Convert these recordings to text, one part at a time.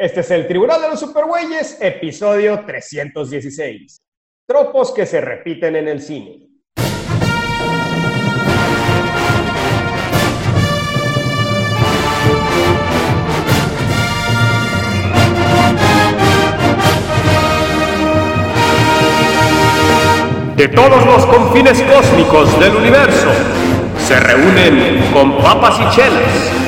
Este es el Tribunal de los Supergüeyes, episodio 316. Tropos que se repiten en el cine. De todos los confines cósmicos del universo, se reúnen con papas y chelas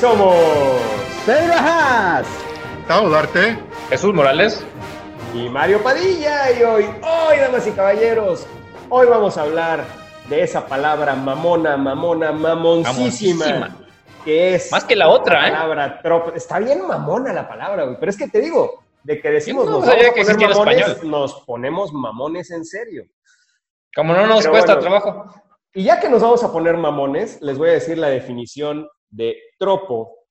Somos Pedro Ajas. Tavo Duarte. Jesús Morales. y Mario Padilla. Y hoy, hoy, damas y caballeros, hoy vamos a hablar de esa palabra mamona, mamona, mamoncísima. Mamoncísima. Que es. Más que la otra, ¿eh? palabra tropo. Está bien mamona la palabra, güey. Pero es que te digo, de que decimos no nos vamos a que poner mamones, nos ponemos mamones en serio. Como no nos Pero cuesta bueno. trabajo. Y ya que nos vamos a poner mamones, les voy a decir la definición de tropo.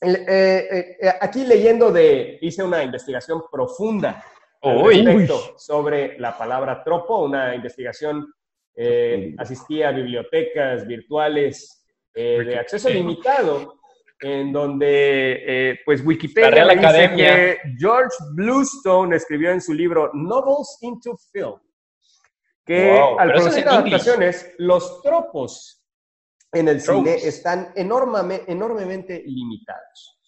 Eh, eh, eh, aquí leyendo de, hice una investigación profunda al Uy. respecto sobre la palabra tropo, una investigación, eh, asistí a bibliotecas virtuales eh, de acceso limitado, en donde pues, pues Wikipedia La dice Academia. que George Bluestone escribió en su libro Novels into Film, que Wow, al producir adaptaciones, los tropos en el cine están enorme- enormemente limitados.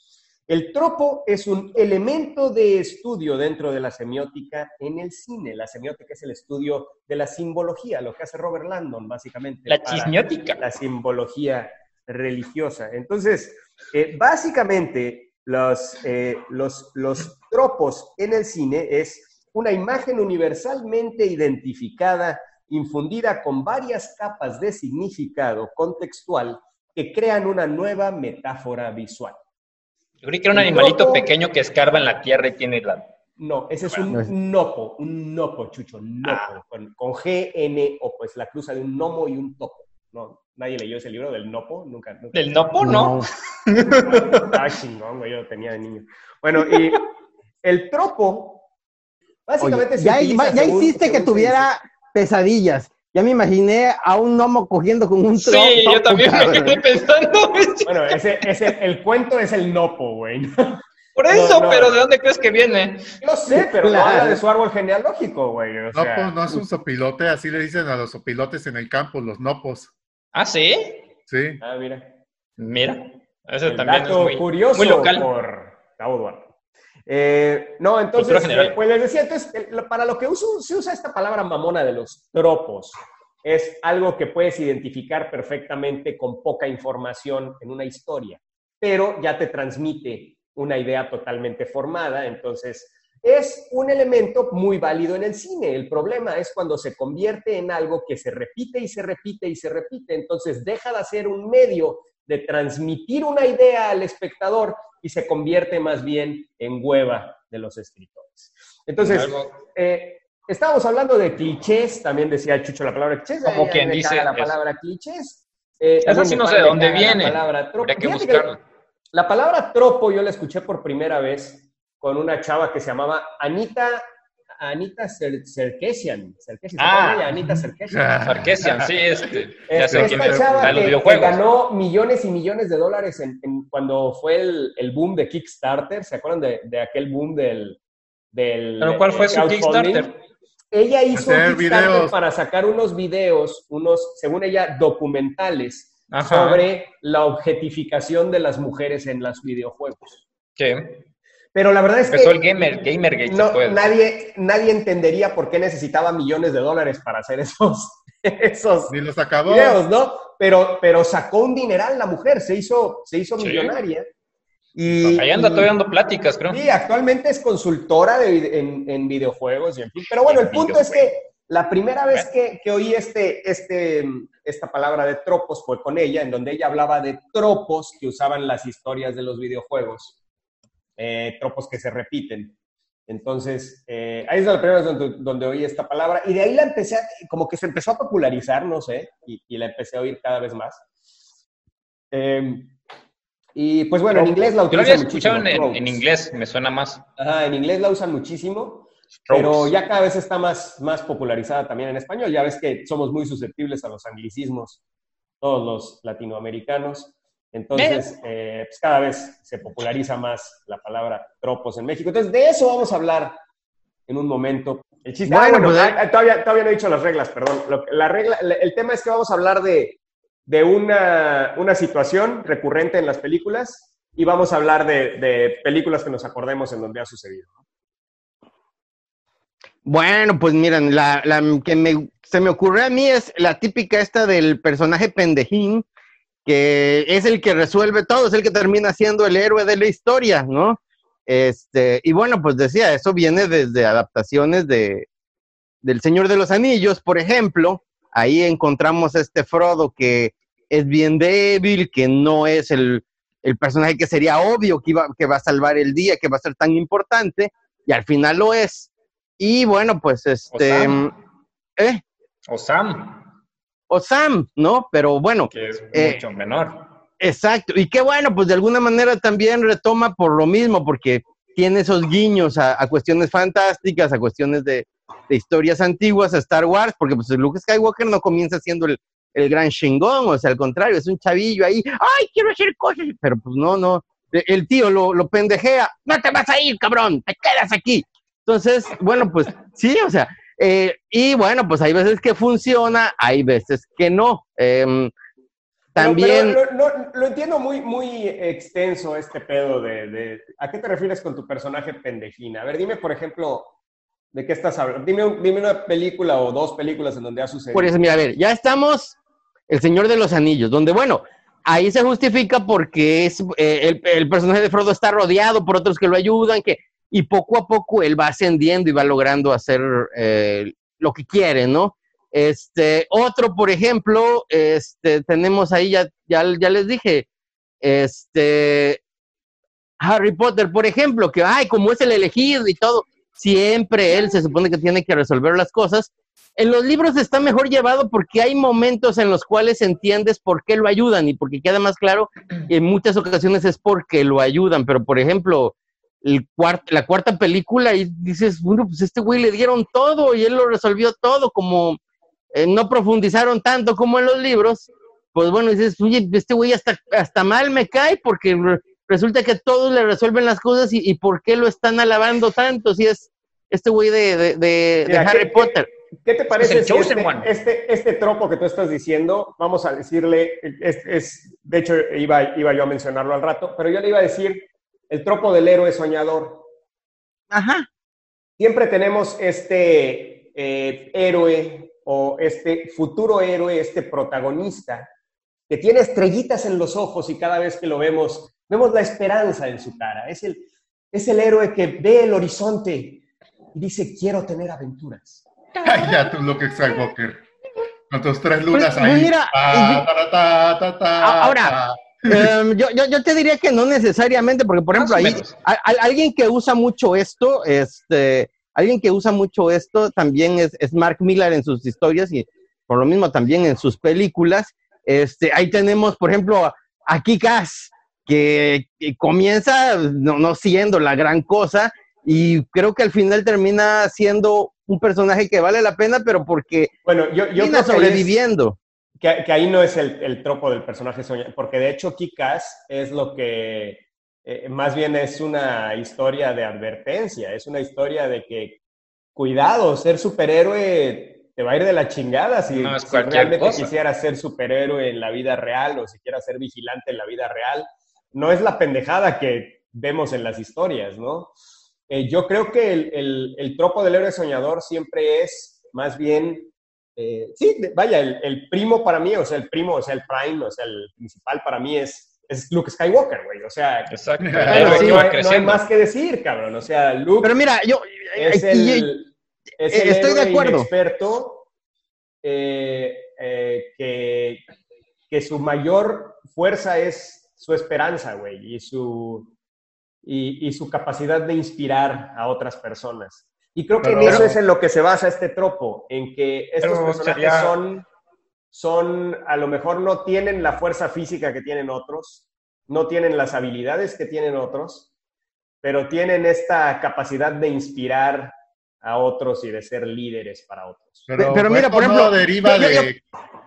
El tropo es un elemento de estudio dentro de la semiótica en el cine. La semiótica es el estudio de la simbología, lo que hace Robert Landon, básicamente. La chismiótica. La simbología religiosa. Entonces, eh, básicamente, los, eh, los, los tropos en el cine es una imagen universalmente identificada, infundida con varias capas de significado contextual que crean una nueva metáfora visual. Yo creí que era un animalito pequeño que escarba en la tierra y tiene la... No, ese es Bueno, no es- un nopo, un nopo, chucho, nopo, Ah. con, con G, N, o pues la cruza de un gnomo y un topo. No, nadie leyó ese libro del nopo, nunca. nunca. ¿Del nopo, no? Estaba chingón, güey, yo lo tenía de niño. Bueno, y el tropo, básicamente Oye, se ya, ya según- hiciste que según tuviera pesadillas. Ya me imaginé a un gnomo cogiendo con un tropo. Sí, yo también me quedé pensando. Bueno, ese, ese, el cuento es el nopo, güey. Por eso, no. pero ¿de dónde crees que viene? Yo sé, pero no Claro. habla de su árbol genealógico, güey. O No, sea, no es un sopilote, así le dicen a los sopilotes en el campo, los nopos. ¿Ah, sí? Sí. Ah, mira. Mira, ese El también es muy, curioso muy local. por Cabo Duarte. Eh, no, entonces, eh, pues les decía, entonces, el- para lo que uso, se usa esta palabra mamona de los tropos, es algo que puedes identificar perfectamente con poca información en una historia, pero ya te transmite una idea totalmente formada, entonces es un elemento muy válido en el cine. El problema es cuando se convierte en algo que se repite y se repite y se repite, entonces deja de ser un medio de transmitir una idea al espectador y se convierte más bien en hueva de los escritores. Entonces, eh, estábamos hablando de clichés, también decía Chucho la palabra clichés. Como eh, quien dice la eso. palabra clichés. Eh, también sí no sé de dónde caga la viene. palabra tropo. Que la palabra tropo yo la escuché por primera vez con una chava que se llamaba Anita, Anita Ser- Serkesian. Serkesian, ¿se acuerdan Ah. ella? Anita Serkesian. Sarkesian, sí, este. Ya Este, sé quién esta es. que, ganó millones y millones de dólares en, en- cuando fue el, el boom de Kickstarter. ¿Se acuerdan de, de aquel boom del, del ¿Pero cuál fue eh, su? Kickstarter? Ella hizo un Kickstarter videos. para sacar unos videos, unos, según ella, documentales Ajá. sobre la objetificación de las mujeres en los videojuegos. ¿Qué? Pero la verdad es Empezó que el gamer, Gamergate, no, puede. nadie, nadie entendería por qué necesitaba millones de dólares para hacer esos, esos Ni los acabó. videos, ¿no? Pero, pero sacó un dineral la mujer, se hizo, se hizo Sí. millonaria. Y, Ahí anda y- todavía dando pláticas, creo. Sí, actualmente es consultora de en, en videojuegos y en fin. Pero bueno, En el punto es que La primera vez que, que oí este, este, esta palabra de tropos fue con ella, en donde ella hablaba de tropos que usaban las historias de los videojuegos, eh, tropos que se repiten. Entonces, eh, ahí es la primera vez donde, donde oí esta palabra y de ahí la empecé, a- como que se empezó a popularizar, no sé, y, y la empecé a oír cada vez más. Eh, y pues bueno, en inglés la Yo lo utilizan había escuchado en, muchísimo, en- inglés, me suena más. Ajá, en inglés la usan muchísimo, pero ya cada vez está más, más popularizada también en español. Ya ves que somos muy susceptibles a los anglicismos, todos los latinoamericanos. Entonces, eh, pues cada vez se populariza más la palabra tropos en México. Entonces, de eso vamos a hablar en un momento. El chiste. Bueno, ah, bueno, pues, ah, ah, todavía, todavía no he dicho las reglas, perdón. Lo- la regla, el tema es que vamos a hablar de, de una, una situación recurrente en las películas y vamos a hablar de, de películas que nos acordemos en donde ha sucedido. Bueno, pues miren, la, la que me, se me ocurrió a mí es la típica esta del personaje pendejín, que es el que resuelve todo, es el que termina siendo el héroe de la historia, ¿no? Este, y bueno, pues decía, eso viene desde adaptaciones de del Señor de los Anillos, por ejemplo, ahí encontramos a este Frodo que es bien débil, que no es el, el personaje que sería obvio que, iba, que va a salvar el día, que va a ser tan importante, y al final lo es. Y bueno, pues este. ¿eh? O Sam, O Sam, ¿no? Pero bueno, que es Eh, mucho menor. exacto. Y qué bueno, pues de alguna manera también retoma por lo mismo, porque tiene esos guiños a, a cuestiones fantásticas, a cuestiones de, de historias antiguas, a Star Wars, porque pues Luke Skywalker no comienza siendo el, el gran chingón, o sea, al contrario, es un chavillo ahí, ¡ay, quiero hacer cosas! Pero pues no, no. E- El tío lo, lo pendejea, no te vas a ir, cabrón, te quedas aquí. Entonces, bueno, pues sí, o sea, eh, y bueno, pues hay veces que funciona, hay veces que no. Em, también, pero lo, lo- lo entiendo muy, muy extenso este pedo de, de- ¿A qué te refieres con tu personaje pendejina? A ver, dime, por ejemplo, ¿de qué estás hablando? Dime, dime una película o dos películas en donde ha sucedido. por eso, mira, a ver, ya estamos, El Señor de los Anillos, donde, bueno, ahí se justifica porque es, eh, el, el personaje de Frodo está rodeado por otros que lo ayudan, que, y poco a poco él va ascendiendo y va logrando hacer eh, lo que quiere, ¿no? Este, otro, por ejemplo, este, tenemos ahí, ya, ya, ya les dije, este, Harry Potter, por ejemplo, que, ay, como es el elegido y todo, siempre él se supone que tiene que resolver las cosas. En los libros está mejor llevado porque hay momentos en los cuales entiendes por qué lo ayudan y porque queda más claro en muchas ocasiones es porque lo ayudan, pero por ejemplo, el cuart- la cuarta película y dices, bueno, pues este güey le dieron todo y él lo resolvió todo, como eh, no profundizaron tanto como en los libros, pues bueno, dices, oye, este güey hasta, hasta mal me cae porque re- resulta que todos le resuelven las cosas y, y por qué lo están alabando tanto si es este güey de, de, de- de Mira, Harry ¿qué- Potter. ¿Qué te parece el si este, este, este tropo que tú estás diciendo, vamos a decirle, es, es- de hecho iba, iba yo a mencionarlo al rato, pero yo le iba a decir el tropo del héroe soñador. Ajá. Siempre tenemos este eh, héroe o este futuro héroe, este protagonista, que tiene estrellitas en los ojos y cada vez que lo vemos, vemos la esperanza en su cara. Es el, es el héroe que ve el horizonte y dice, quiero tener aventuras. Ay, ya tú, Luke Skywalker. Con tus tres lunas Pues, ahí. mira, Ta, ta, ta, ta, ta, Ahora, Em, yo, yo, yo te diría que no necesariamente, porque por ejemplo, ahí, menos. a- a- alguien que usa mucho esto, este, alguien que usa mucho esto también es, es Mark Millar en sus historias y por lo mismo también en sus películas. Este, ahí tenemos, por ejemplo, a- Kick-Ass, que, que comienza no, no siendo la gran cosa y creo que al final termina siendo un personaje que vale la pena, pero porque Bueno, yo, yo termina sobreviviendo. Que, que ahí no es el, el tropo del personaje soñador, porque de hecho Kikas es lo que eh, más bien es una historia de advertencia, es una historia de que cuidado, ser superhéroe te va a ir de la chingada si, No es si realmente cosa. quisieras ser superhéroe en la vida real o si quieras ser vigilante en la vida real. No es la pendejada que vemos en las historias, ¿no? Eh, yo creo que el, el- el tropo del héroe soñador siempre es más bien eh, sí, vaya, el, el primo para mí, o sea, el primo, o sea, el prime, o sea, el principal para mí es, es Luke Skywalker, güey. O sea, Exacto. El héroe no, hay- no hay más que decir, cabrón. O sea, Luke Pero mira, yo, es y- el, Es Eh, el estoy de acuerdo. inexperto eh, eh, que, que su mayor fuerza es su esperanza, güey, y su, y, y su capacidad de inspirar a otras personas. Y creo que en Pero- eso es en lo que se basa este tropo, en que estos Pero personajes sería- son, son, a lo mejor no tienen la fuerza física que tienen otros, no tienen las habilidades que tienen otros, pero tienen esta capacidad de inspirar a otros y de ser líderes para otros. Pero, Pero mira, esto por ejemplo, no deriva yo- yo- de,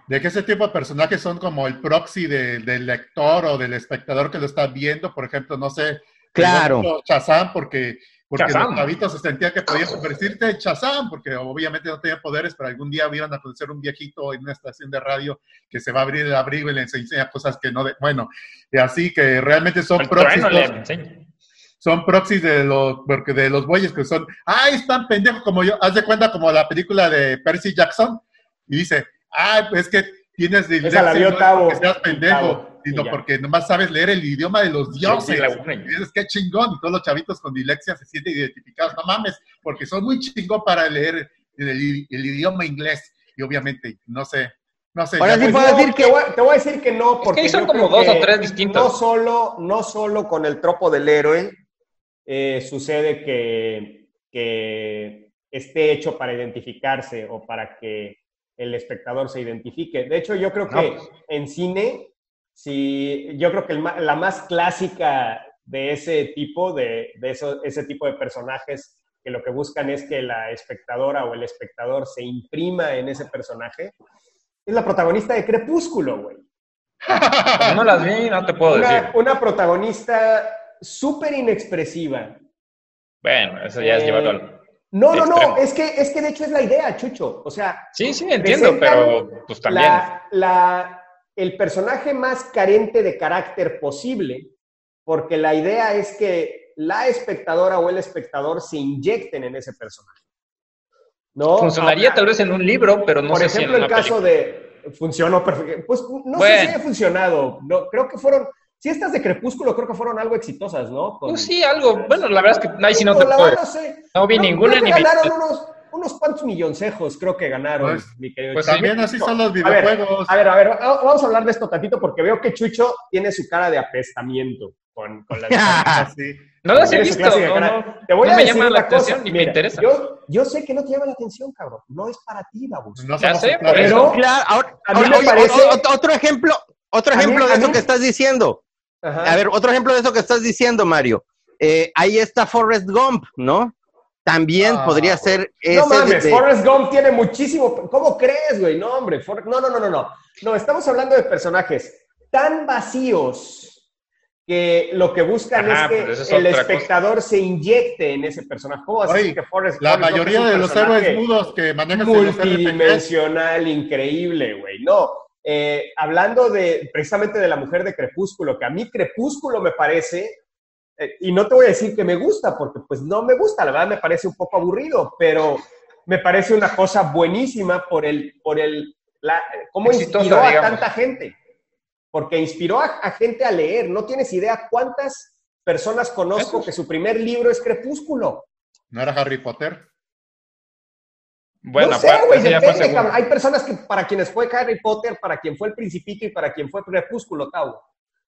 de que ese tipo de personajes son como el proxy de- del lector o del espectador que lo está viendo. Por ejemplo, no sé. Claro. Shazam, porque, porque Shazam. los chavitos se sentían que podían convertirte en Shazam, porque obviamente no tenía poderes, pero algún día iban a conocer un viejito en una estación de radio que se va a abrir el abrigo y le enseña cosas que no. De, bueno, y así que realmente son proxies. son proxies de los, porque de los bueyes que son, ay, están pendejos como yo, haz de cuenta como la película de Percy Jackson, y dice, ay, pues es que tienes dislexia, la vio no es seas pendejo, Tavo, sino porque nomás sabes leer el idioma de los dioses. sí, la una. y dices, qué chingón, y todos los chavitos con dislexia se sienten identificados, no mames, porque son muy chingón para leer el, el idioma inglés, y obviamente, no sé, no sé. Ahora sí puedo no, decir te que- voy, te voy a decir que no, porque ahí son yo como dos o que tres distintos. No solo, no solo con el tropo del héroe eh, sucede que, que esté hecho para identificarse o para que el espectador se identifique. De hecho, yo creo que No, pues. en cine, si, yo creo que el la más clásica de ese tipo, de, de eso- ese tipo de personajes que lo que buscan es que la espectadora o el espectador se imprima en ese personaje, es la protagonista de Crepúsculo, güey. No las vi, no te puedo decir. Una, protagonista súper inexpresiva. Bueno, eso ya es Eh, llevarlo al... No, no, no, es que, es que de hecho es la idea, Chucho. O sea, Sí, sí, entiendo, pero pues también. la, la- el personaje más carente de carácter posible, porque la idea es que la espectadora o el espectador se inyecten en ese personaje. ¿No? Funcionaría Ahora, tal vez en un libro, pero no Por sé si ejemplo, en el una caso película. de. Funcionó perfecto. Pues no sé si haya funcionado. No, creo que fueron. Si estas de Crepúsculo creo que fueron algo exitosas, ¿no? Con- Pues sí, algo. Bueno, la verdad es que ahí sí no te puedo. no sé. No vi ninguna ni vi- ganaron unos, unos cuantos milloncejos, creo que ganaron, Pues- mi querido pues Chucho. También así son los A ver, videojuegos. A ver, a ver, va- vamos a hablar de esto tantito porque veo que Chucho tiene su cara de apestamiento con, con las. No las he visto, no, no. Te voy no a me decir llama la una cosa, atención ni me interesa. Yo, yo sé que no te llama la atención, cabrón. No es para ti, Babus. No Ya sé, por eso. Pero- Claro, ahora, A mí ahora, me oye, parece- otro ejemplo, otro mí- ejemplo de eso mí- que estás diciendo. Ajá. A ver, otro ejemplo de eso que estás diciendo, Mario. Eh, ahí está Forrest Gump, ¿no? También Ah, podría ser ese No mames, de- Forrest Gump tiene muchísimo. ¿Cómo crees, güey? No, hombre. For- No, no, no, no, no. No, estamos hablando de personajes tan vacíos que lo que buscan Ajá, es que el espectador se inyecte en ese personaje. ¿Cómo vas a decir Oye, que Forrest La Forrest Gump mayoría es un de los héroes mudos que manejan multidimensional, increíble, güey. No, eh, hablando de precisamente de la mujer de Crepúsculo, que a mí Crepúsculo me parece, eh, y no te voy a decir que me gusta, porque pues no me gusta, la verdad me parece un poco aburrido, pero me parece una cosa buenísima por el, por el, la, cómo Exitosa, inspiró a digamos. tanta gente. Porque inspiró a, a gente a leer. No tienes idea cuántas personas conozco Eso. que su primer libro es Crepúsculo. ¿No era Harry Potter? Bueno, no sé, güey, depende, cabrón. Hay personas que para quienes fue Harry Potter, para quien fue el Principito y para quien fue Crepúsculo, Tau.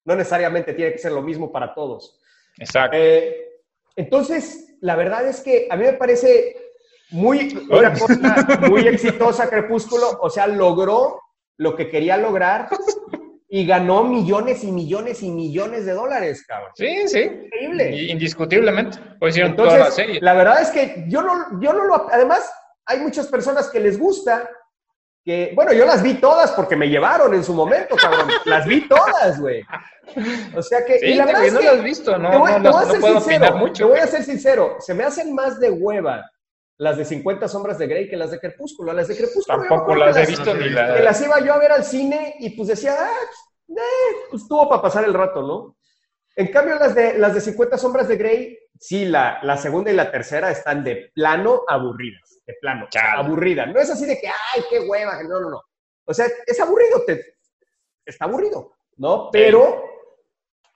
No necesariamente tiene que ser lo mismo para todos. Exacto. Eh, entonces, la verdad es que a mí me parece muy, una cosa muy exitosa Crepúsculo. O sea, logró lo que quería lograr y ganó millones y millones y millones de dólares, cabrón. Sí, sí. Increíble. Indiscutiblemente. Pues hicieron toda la Entonces, serie. la verdad es que yo no, yo no lo... Además, hay muchas personas que les gusta, que, bueno, yo las vi todas porque me llevaron en su momento, cabrón. las vi todas, güey. O sea que... Sí, y la verdad no es que, lo has visto, no, te voy, no, te no- voy a no ser puedo sincero, mucho. Te voy a ser sincero, se me hacen más de hueva las de 50 sombras de Grey que las de Crepúsculo. Las de Crepúsculo... Tampoco las que he visto ni Que la... las iba yo a ver al cine y pues decía, ah, eh, pues estuvo para pasar el rato, ¿no? En cambio, las de, las de 50 sombras de Grey, sí, la, la segunda y la tercera están de plano aburridas, de plano, Chale. aburrida. No es así de que, ay, qué hueva, no, no, no. O sea, es aburrido, te, está aburrido, ¿no? Pero,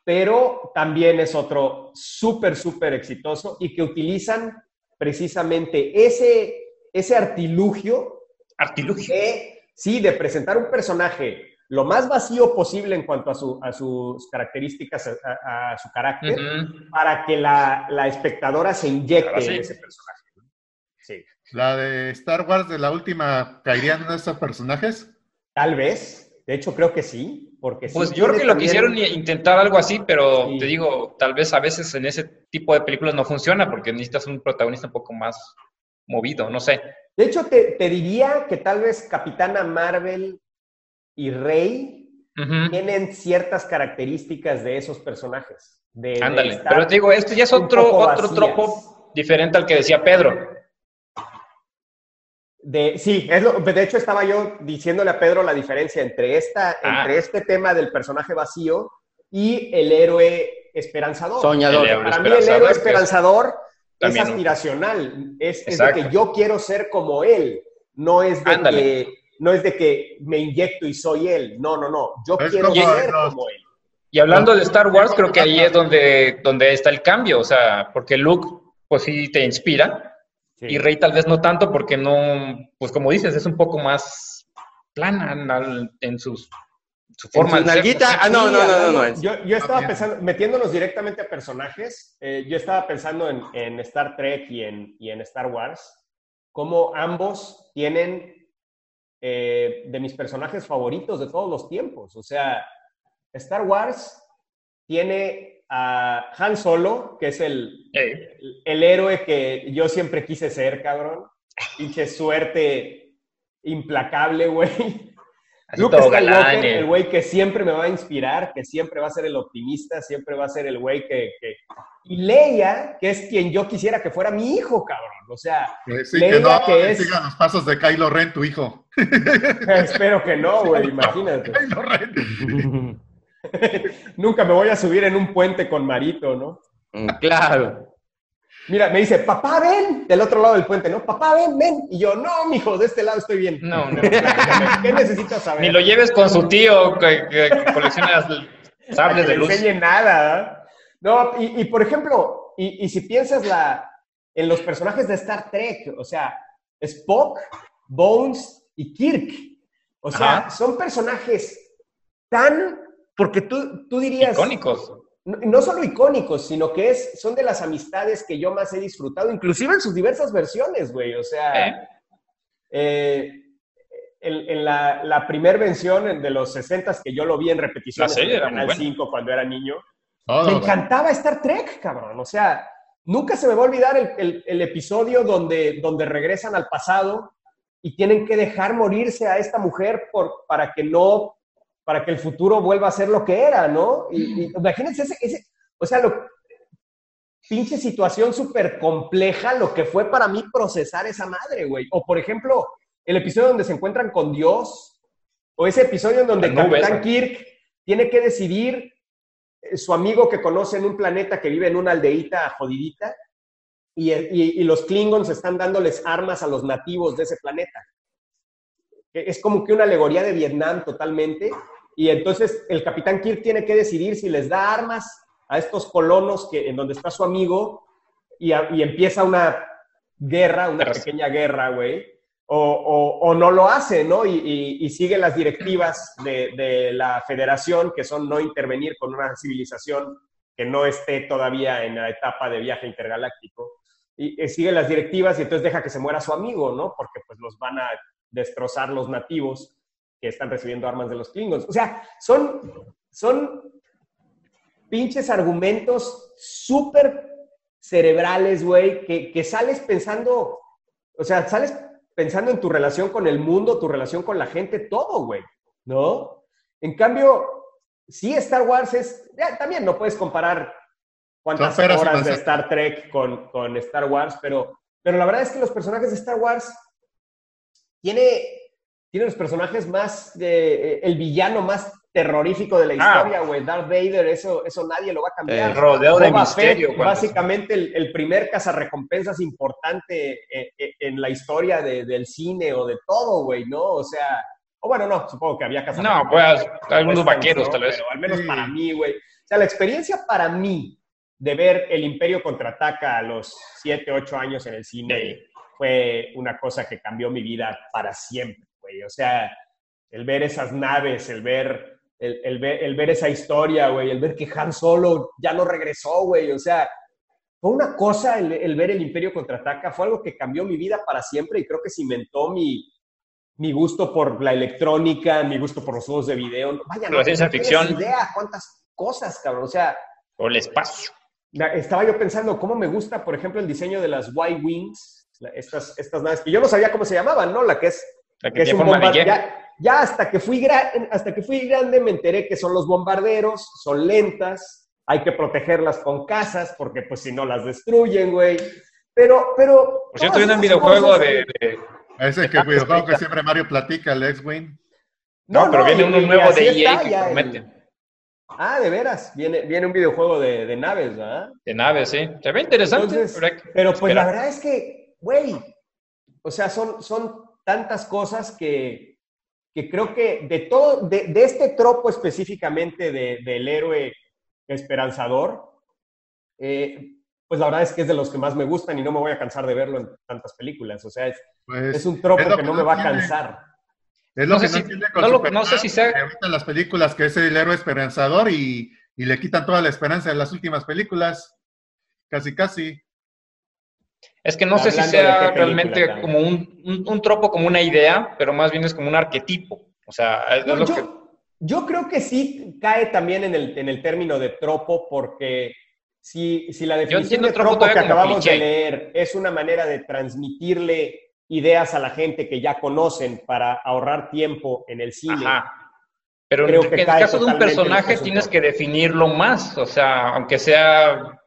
pero también es otro súper, súper exitoso y que utilizan precisamente ese, ese artilugio Artilugio. de, sí, de presentar un personaje lo más vacío posible en cuanto a, su- a sus características, a, su carácter, para que la, la espectadora se inyecte sí. en ese personaje. Sí, La de Star Wars de la última, ¿caerían estos personajes? tal vez. De hecho, creo que sí, porque sí Pues yo creo que lo también- quisieron intentar algo así, pero Sí. te digo, tal vez a veces en ese tipo de películas no funciona porque necesitas un protagonista un poco más movido, no sé. De hecho, te, te diría que tal vez Capitana Marvel y Rey tienen ciertas características de esos personajes. de- Ándale. Pero te digo, esto ya es otro, otro tropo diferente al que decía Pedro. De, sí, es lo, de hecho estaba yo diciéndole a Pedro la diferencia entre, esta, Ah. entre este tema del personaje vacío y el héroe esperanzador. Soñador. El héroe Para mí el esperanzador, héroe es esperanzador es aspiracional, es, es de que yo quiero ser como él, no es de Ándale. que no es de que me inyecto y soy él, no, no, no, yo Es quiero como ser los- como él. Y hablando de Star Wars, creo que ahí es donde, donde está el cambio, o sea, porque Luke, pues sí te inspira, y Rey tal vez no tanto porque no, pues como dices, es un poco más plana en, sus, su En forma su nalguita, ah, no, no, no, no, hablando- no. es- Yo, yo estaba bien. pensando, metiéndonos directamente a personajes, eh, yo estaba pensando en, en Star Trek y en, y en Star Wars, como ambos tienen eh, de mis personajes favoritos de todos los tiempos. O sea, Star Wars tiene a Han Solo, que es el, el, el héroe que yo siempre quise ser, cabrón. Pinche suerte implacable, güey. Luke Skywalker, el güey que siempre me va a inspirar, que siempre va a ser el optimista, siempre va a ser el güey que, que- Y Leia, que es quien yo quisiera que fuera mi hijo, cabrón. O sea, Que sí, Leia, que no que es- sigan los pasos de Kylo Ren, tu hijo. espero que no, güey, imagínate. Kylo Ren. Nunca me voy a subir en un puente con Marito, ¿no? Mm, Claro. Mira, me dice, papá, ven, del otro lado del puente, ¿no? Papá, ven, ven. Y yo, no, mijo, de este lado estoy bien. No, no. ¿Qué necesitas saber? Ni lo lleves con su tío que, que colecciona sables que de le luz. enseñe nada. ¿no? No, y, y, por ejemplo, y, y si piensas la, en los personajes de Star Trek, o sea, Spock, Bones y Kirk, o sea, Ajá. son personajes tan, porque tú, tú dirías, Icónicos. no, no solo icónicos, sino que es, son de las amistades que yo más he disfrutado, inclusive en sus diversas versiones, güey, o sea... ¿Eh? Eh, en, en la, la primer versión de los 60 que yo lo vi en repetición La serie en era muy Canal buena. 5 cuando era niño, me encantaba Star Trek, cabrón. O sea, nunca se me va a olvidar el, el- el episodio donde, donde regresan al pasado y tienen que dejar morirse a esta mujer por, para que no, para que el futuro vuelva a ser lo que era, ¿no? Y, y imagínense ese, ese- o sea, lo, pinche situación súper compleja lo que fue para mí procesar esa madre, güey. O por ejemplo, el episodio donde se encuentran con Dios, o ese episodio en donde Capitán. Kirk tiene que decidir eh, su amigo que conoce en un planeta que vive en una aldeíta jodidita, y, y- y los Klingons están dándoles armas a los nativos de ese planeta. Que Es como que una alegoría de Vietnam totalmente. Y entonces el capitán Kirk tiene que decidir si les da armas a estos colonos que, en donde está su amigo y, a- y empieza una guerra, una pequeña guerra, güey. O, o- o no lo hace, ¿no? Y, y- y sigue las directivas de, de la federación, que son no intervenir con una civilización que no esté todavía en la etapa de viaje intergaláctico. Y, y sigue las directivas y entonces deja que se muera su amigo, ¿no? Porque pues los van a destrozar los nativos que están recibiendo armas de los Klingons. O sea, son, son pinches argumentos súper cerebrales, güey, que, que sales pensando, o sea, sales pensando en tu relación con el mundo, tu relación con la gente, todo, güey, ¿no? En cambio, sí, Star Wars es, ya, también no puedes comparar cuántas horas de. Star Trek con, con Star Wars, pero, pero la verdad es que los personajes de Star Wars tiene, tiene los personajes más, de, el villano más terrorífico de la Ah. historia, güey. Darth Vader, eso, eso nadie lo va a cambiar. Eh, Rodeado de misterio. Fett, básicamente el, el primer cazarrecompensas importante eh, eh, en la historia de- del cine o de todo, güey, ¿no? O sea, o bueno, no, supongo que había No, cazarrecompensas. pues algunos Westerns, vaqueros ¿no? tal vez. Pero al menos Sí. para mí, güey. O sea, la experiencia para mí de ver El Imperio contraataca a los 7, 8 años en el cine fue una cosa que cambió mi vida para siempre, güey. O sea, el ver esas naves, el ver, el, ver, el ver esa historia, güey, el ver que Han Solo ya no regresó, güey. O sea, fue una cosa el, ver el Imperio contraataca, fue algo que cambió mi vida para siempre y creo que cimentó mi, mi gusto por la electrónica, mi gusto por los juegos de video. Vaya, la ciencia ficción. idea cuántas cosas, cabrón. O sea. O el espacio. Estaba yo pensando cómo me gusta, por ejemplo, el diseño de las Y-Wings, estas, estas naves, que yo no sabía cómo se llamaban, ¿no? La que es, la que, es un bombardero. Ya, hasta que, fui hasta que fui grande me enteré que son los bombarderos, son lentas, hay que protegerlas con casas porque pues si no las destruyen, güey. Pero, pero... Por cierto, viendo un videojuego de, Ese que videojuego que siempre Mario platica, el X-Wing. No, pero viene uno nuevo de EA que promete. Ah, de veras, viene, viene un videojuego de, naves, ¿verdad? De naves, sí. Se ve interesante. pero pues la verdad es que, güey, o sea, son, son tantas cosas que, que creo que de todo, de, de este tropo específicamente de, del héroe esperanzador, eh, pues la verdad es que es de los que más me gustan y no me voy a cansar de verlo en tantas películas. O sea, es, pues, es un tropo que, no me va a cansar. Es lo que no entiende con no, no sé si sea... las películas que es el héroe esperanzador y, y, le quitan toda la esperanza en las últimas películas. Casi, casi. Es que no sé si sea realmente como un, un, tropo, como una idea, pero más bien es como un arquetipo. O sea, es lo yo, que... yo, creo que sí cae también en el, en el término de tropo, porque si, si la definición de tropo que acabamos de leer es una manera de transmitirle ideas a la gente que ya conocen para ahorrar tiempo en el cine. Pero en, el caso de un personaje tienes que definirlo más, o sea, aunque sea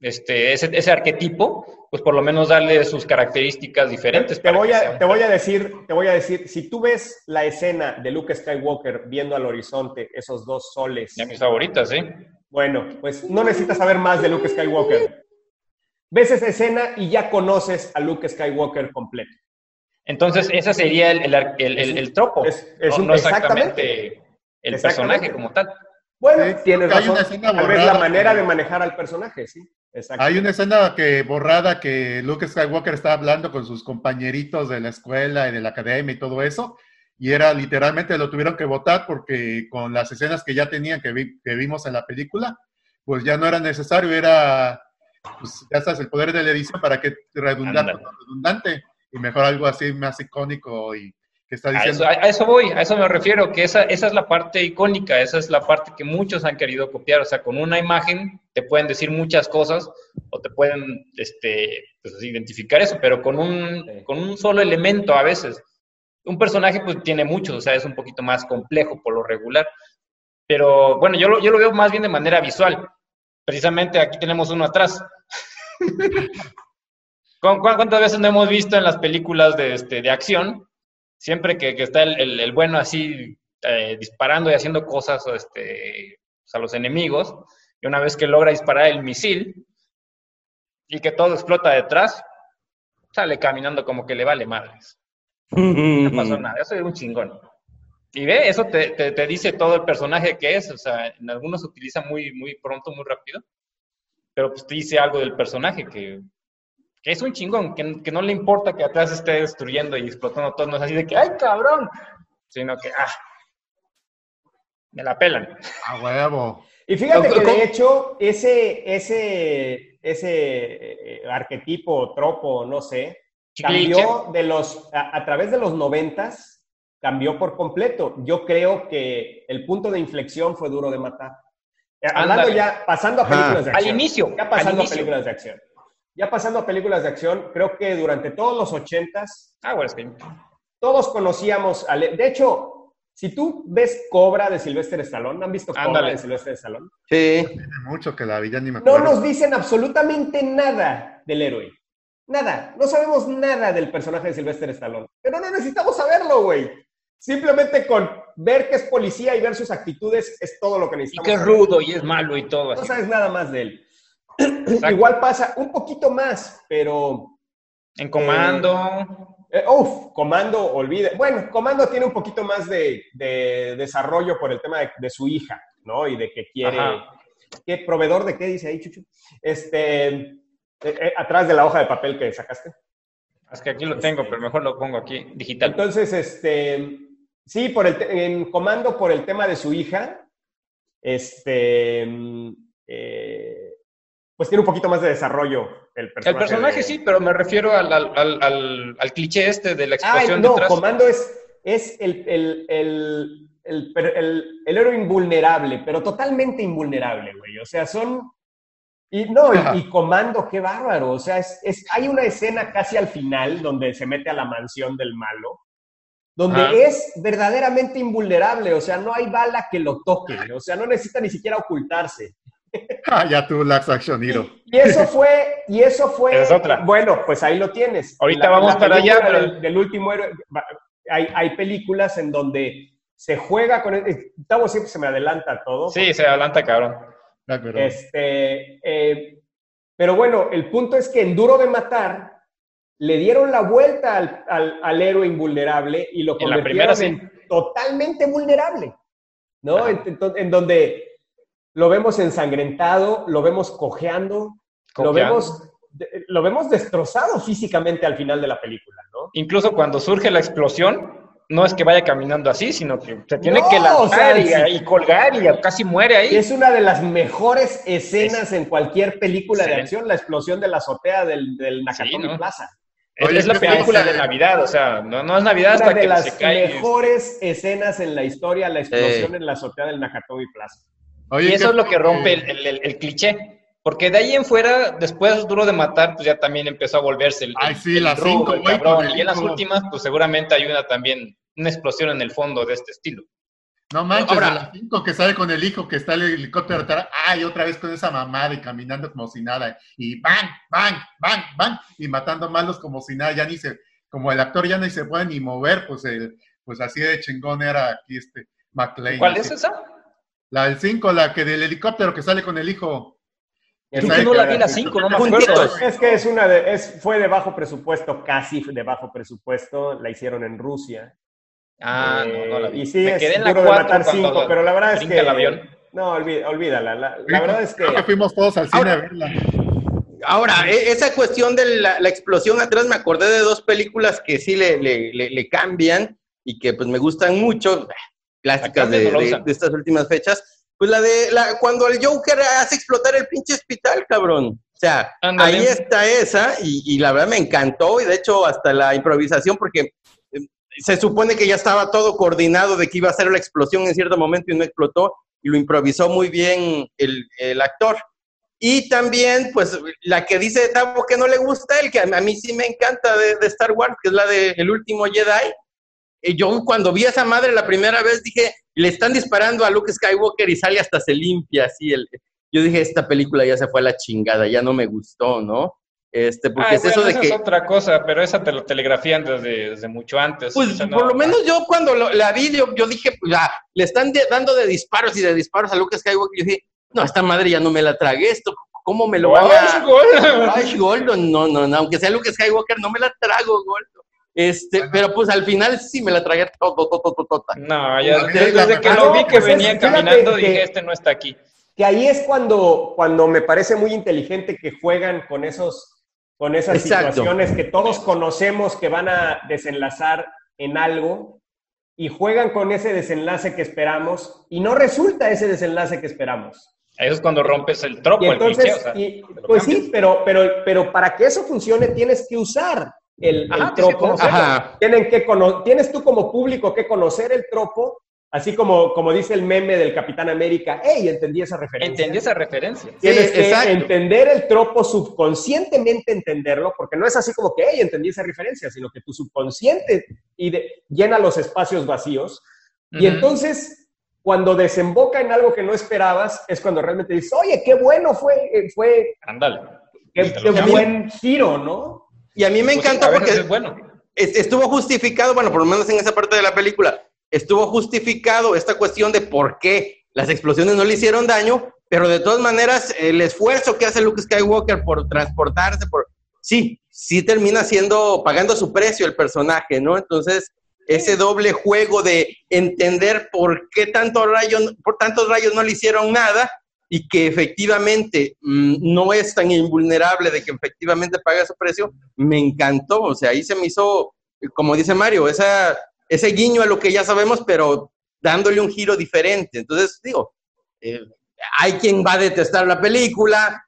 este, ese, arquetipo, pues por lo menos darle sus características diferentes. Te, voy a, te voy a decir, te voy a decir, si tú ves la escena de Luke Skywalker viendo al horizonte esos dos soles. Ya mis favoritas, ¿sí? Bueno, pues no necesitas saber más de Luke Skywalker. Ves esa escena y ya conoces a Luke Skywalker completo. Entonces, ese sería el, el, el, tropo. Es, no, exactamente el personaje como tal. Bueno, tienes razón. Tal vez la manera de manejar al personaje, sí. Hay una escena que borrada que Luke Skywalker está hablando con sus compañeritos de la escuela y de la academia y todo eso, y era literalmente lo tuvieron que votar porque con las escenas que ya tenían que, que vimos en la película, pues ya no era necesario, era pues ya sabes, el poder de la edición para que redundante, redundante y mejor algo así más icónico y que está diciendo. A eso, voy, a eso me refiero, que esa, esa es la parte icónica, esa es la parte que muchos han querido copiar, o sea, con una imagen te pueden decir muchas cosas o te pueden este, pues, identificar eso, pero con un, con un solo elemento a veces. Un personaje pues tiene muchos, o sea, es un poquito más complejo por lo regular. Pero bueno, yo lo, yo lo veo más bien de manera visual. Precisamente aquí tenemos uno atrás. ¿Cuántas veces no hemos visto en las películas de, este, de acción? Siempre que, está el, bueno así eh, disparando y haciendo cosas este, pues, a los enemigos, y una vez que logra disparar el misil y que todo explota detrás, sale caminando como que le vale madres. No pasó nada, yo soy un chingón. Y ve, eso te, te, dice todo el personaje que es, o sea, en algunos se utiliza muy, muy pronto, muy rápido, pero pues te dice algo del personaje que, es un chingón, que, no le importa que atrás esté destruyendo y explotando todo, no es así de que, ¡ay, cabrón! Sino que, ¡ah! Me la pelan. A huevo. Y fíjate que de hecho, ese, ese, ese eh, arquetipo, tropo, no sé, cambió de los, a, través de los noventas, cambió por completo. Yo creo que el punto de inflexión fue duro de matar. Eh, hablando ya, pasando a películas de acción. Al inicio. Ya pasando a películas de acción. Ya pasando a películas de acción, creo que durante todos los ochentas, ah, bueno, es que... todos conocíamos, de hecho, si tú ves Cobra de Sylvester Stallone, ¿han visto Cobra de Sylvester Stallone? Sí. Tiene mucho que la vida ni me acuerdo. No nos dicen absolutamente nada del héroe. Nada. No sabemos nada del personaje de Sylvester Stallone. Pero no necesitamos saberlo, güey. Simplemente con ver que es policía y ver sus actitudes es todo lo que necesitamos. Y que es rudo y es malo y todo. No sabes nada más de él. Igual pasa un poquito más, pero... En comando. Eh, eh, uf, comando, olvide. Bueno, comando tiene un poquito más de, desarrollo por el tema de, su hija, ¿no? Y de que quiere... ¿Qué proveedor de qué dice ahí, Chuchu? Este, eh, atrás de la hoja de papel que sacaste. Es que aquí lo tengo, pero mejor lo pongo aquí digital. Entonces, este, sí, por el en comando por el tema de su hija, este, mm, eh, pues tiene un poquito más de desarrollo el personaje. El personaje de- sí, pero me refiero al, al, al, al- cliché este de la Ay, explosión no, detrás. comando es, es el, el, el, el, per- el- el héroe invulnerable, pero totalmente invulnerable, güey. O sea, son... Y no, y, y comando, qué bárbaro. O sea, es, es- hay una escena casi al final donde se mete a la mansión del malo, donde Ajá. es verdaderamente invulnerable. O sea, no hay bala que lo toque. O sea, no necesita ni siquiera ocultarse. Ah, ya tú, Lax Action Hero. Y eso fue, y eso fue, es otra. bueno, pues ahí lo tienes. Ahorita La- vamos la para allá, pero- Del, del último héroe, hay, hay películas en donde se juega con, el- Gustavo siempre se me adelanta todo. Sí, se adelanta, cabrón. Ah, pero- Este, eh, pero bueno, el punto es que en Duro de Matar le dieron la vuelta al, al- al héroe invulnerable y lo En la convirtieron primera, en totalmente vulnerable, ¿no? En- en donde lo vemos ensangrentado, lo vemos cojeando, lo vemos, de- lo vemos destrozado físicamente al final de la película, ¿no? Incluso cuando surge la explosión, no es que vaya caminando así, sino que se tiene No, que lanzar o sea, y, sí. y colgar y casi muere ahí. Es una de las mejores escenas en cualquier película de acción, la explosión de la azotea del, del Nakatomi ¿no? Plaza. Es, Oye, es la ¿qué película pasa? de Navidad, o sea, no, no es Navidad Una hasta de que las se cae. mejores escenas en la historia, la explosión en la azotea del Nakatomi Plaza. Oye, Y eso ¿qué- es lo que rompe el, el- el- el cliché. Porque de ahí en fuera, después Duro de Matar, pues ya también empezó a volverse el, Ay, sí, el las cinco, cabrón. Y en las últimas, pues seguramente hay una también, una explosión en el fondo de este estilo. No manches, Ahora- a las cinco que sale con el hijo, que está el helicóptero atrás, ay, otra vez con esa mamada y caminando como si nada, y bang, bang, bang, bang, y matando malos como si nada, ya ni se, como el actor ya ni se puede ni mover, pues el, pues así de chingón era aquí este McLean. ¿Cuál así. es esa? La del 5, la que del helicóptero que sale con el hijo. Que no la vi la así. 5, no me acuerdo. Es que es una de, es, fue de bajo presupuesto, casi de bajo presupuesto, la hicieron en Rusia. Ah, no, no la Eh, vi. Y sí, Me es quedé en la duro de 4 matar cuando 5, pero la verdad es que... el avión. No, olví- olvídala. La, la verdad es que... Creo que fuimos todos al cine Ahora- a verla. Ahora, e- esa cuestión de la, la explosión atrás, me acordé de dos películas que sí le, le- le- le cambian y que pues me gustan mucho, clásicas de, de- de estas últimas fechas. Pues la de la, cuando el Joker hace explotar el pinche hospital, cabrón. O sea, Ándale. ahí está esa y, y la verdad me encantó y de hecho hasta la improvisación porque eh, se supone que ya estaba todo coordinado de que iba a ser la explosión en cierto momento y no explotó y lo improvisó muy bien el, el actor. Y también, pues, la que dice Tavo que no le gusta, el que a mí sí me encanta de, de Star Wars, que es la de El último Jedi. Yo cuando vi a esa madre la primera vez dije, le están disparando a Luke Skywalker y sale hasta se limpia así. El, yo dije, esta película ya se fue a la chingada, ya no me gustó, ¿no? Este, porque Ay, es eso de esa que... es otra cosa, pero esa te lo telegrafían desde, desde mucho antes. Pues O sea, no- por lo menos yo cuando lo- la vi, yo, yo dije, pues ya, le están de- dando de disparos y de disparos a Luke Skywalker. Yo dije, no, esta madre ya no me la tragué, esto, ¿cómo me lo van ¡Ay, a...? Ay, Goldo, no, no, no, aunque sea Luke Skywalker, no me la trago, Goldo. Este, pero pues al final sí me la tragué todo, todo, todo, todo. No, ya desde, verdad, desde que lo vi que pues es- venía fíjate caminando, que- dije, este no está aquí. que ahí es cuando, cuando me parece muy inteligente que juegan con esos con esas Exacto. situaciones que todos conocemos que van a desenlazar en algo y juegan con ese desenlace que esperamos y no resulta ese desenlace que esperamos. Eso es cuando rompes el tropo, Y el entonces, cliché, o sea, y- pues cambias. sí, pero, pero, pero para que eso funcione tienes que usar el, el Ajá, tienes que tropo. Ajá. Tienen que cono- tienes tú como público que conocer el tropo, así como, como dice el meme del Capitán América, hey, entendí esa referencia. Entendí esa referencia. Tienes Sí, que exacto. entender el tropo subconscientemente entenderlo, porque no es así como que, hey, entendí esa referencia, sino que tu subconsciente y de- llena los espacios vacíos. Y Ujú. entonces, cuando desemboca en algo que no esperabas, es cuando realmente dices, oye, qué bueno fue, eh, fue, Ándale. qué, qué buen giro, ¿no? Y a mí me Pues encanta porque es bueno. es- estuvo justificado, bueno, por lo menos en esa parte de la película, estuvo justificado esta cuestión de por qué las explosiones no le hicieron daño, pero de todas maneras el esfuerzo que hace Luke Skywalker por transportarse, por sí, sí termina siendo, pagando su precio el personaje, ¿no? Entonces, ese doble juego de entender por qué tanto rayo, por tantos rayos no le hicieron nada, y que efectivamente mm, no es tan invulnerable de que efectivamente paga ese precio, me encantó. O sea, ahí se me hizo, como dice Mario, esa, ese guiño a lo que ya sabemos, pero dándole un giro diferente. Entonces, digo, eh, hay quien va a detestar la película,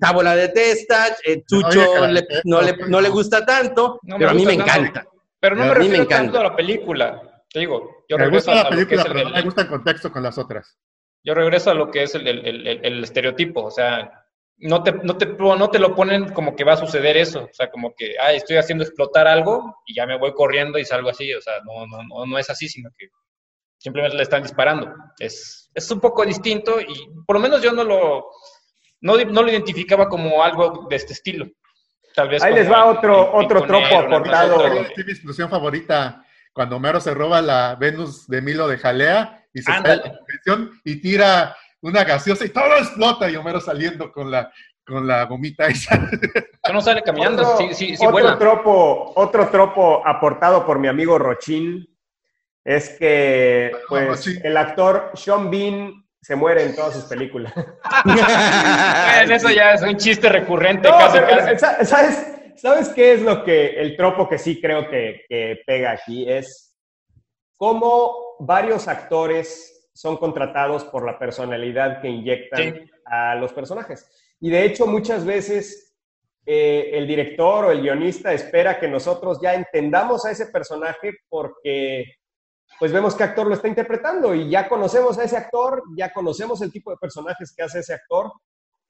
Tabo la detesta, eh, Chucho no, le, gusta tanto, pero a mí me encanta. Pero no me refiero tanto a la película. Te digo, yo me gusta la película, pero no me gusta el contexto con las otras. Yo regreso a lo que es el, estereotipo, o sea, no te, no, te, no te lo ponen como que va a suceder eso, o sea, como que, ay, estoy haciendo explotar algo y ya me voy corriendo y salgo así, o sea, no, no, no, no es así, sino que simplemente le están disparando. Es, es un poco distinto y por lo menos yo no lo, no, no lo identificaba como algo de este estilo. Tal vez Ahí les va otro, otro tropo aportado. Es mi explosión favorita, cuando Homero se roba la Venus de Milo de Jalea y se sale y tira una gaseosa y todo explota y Homero saliendo con la, con la gomita esa. no sale caminando, otro, sí, sí, otro tropo, otro tropo aportado por mi amigo Rochín es que pues, el actor Sean Bean se muere en todas sus películas. eso ya es un chiste recurrente casi, ¿sabes, ¿Sabes qué es lo que, el tropo que sí creo que, pega aquí? Es cómo varios actores son contratados por la personalidad que inyectan a los personajes. Y de hecho, muchas veces eh, el director o el guionista espera que nosotros ya entendamos a ese personaje porque pues vemos qué actor lo está interpretando y ya conocemos a ese actor, ya conocemos el tipo de personajes que hace ese actor,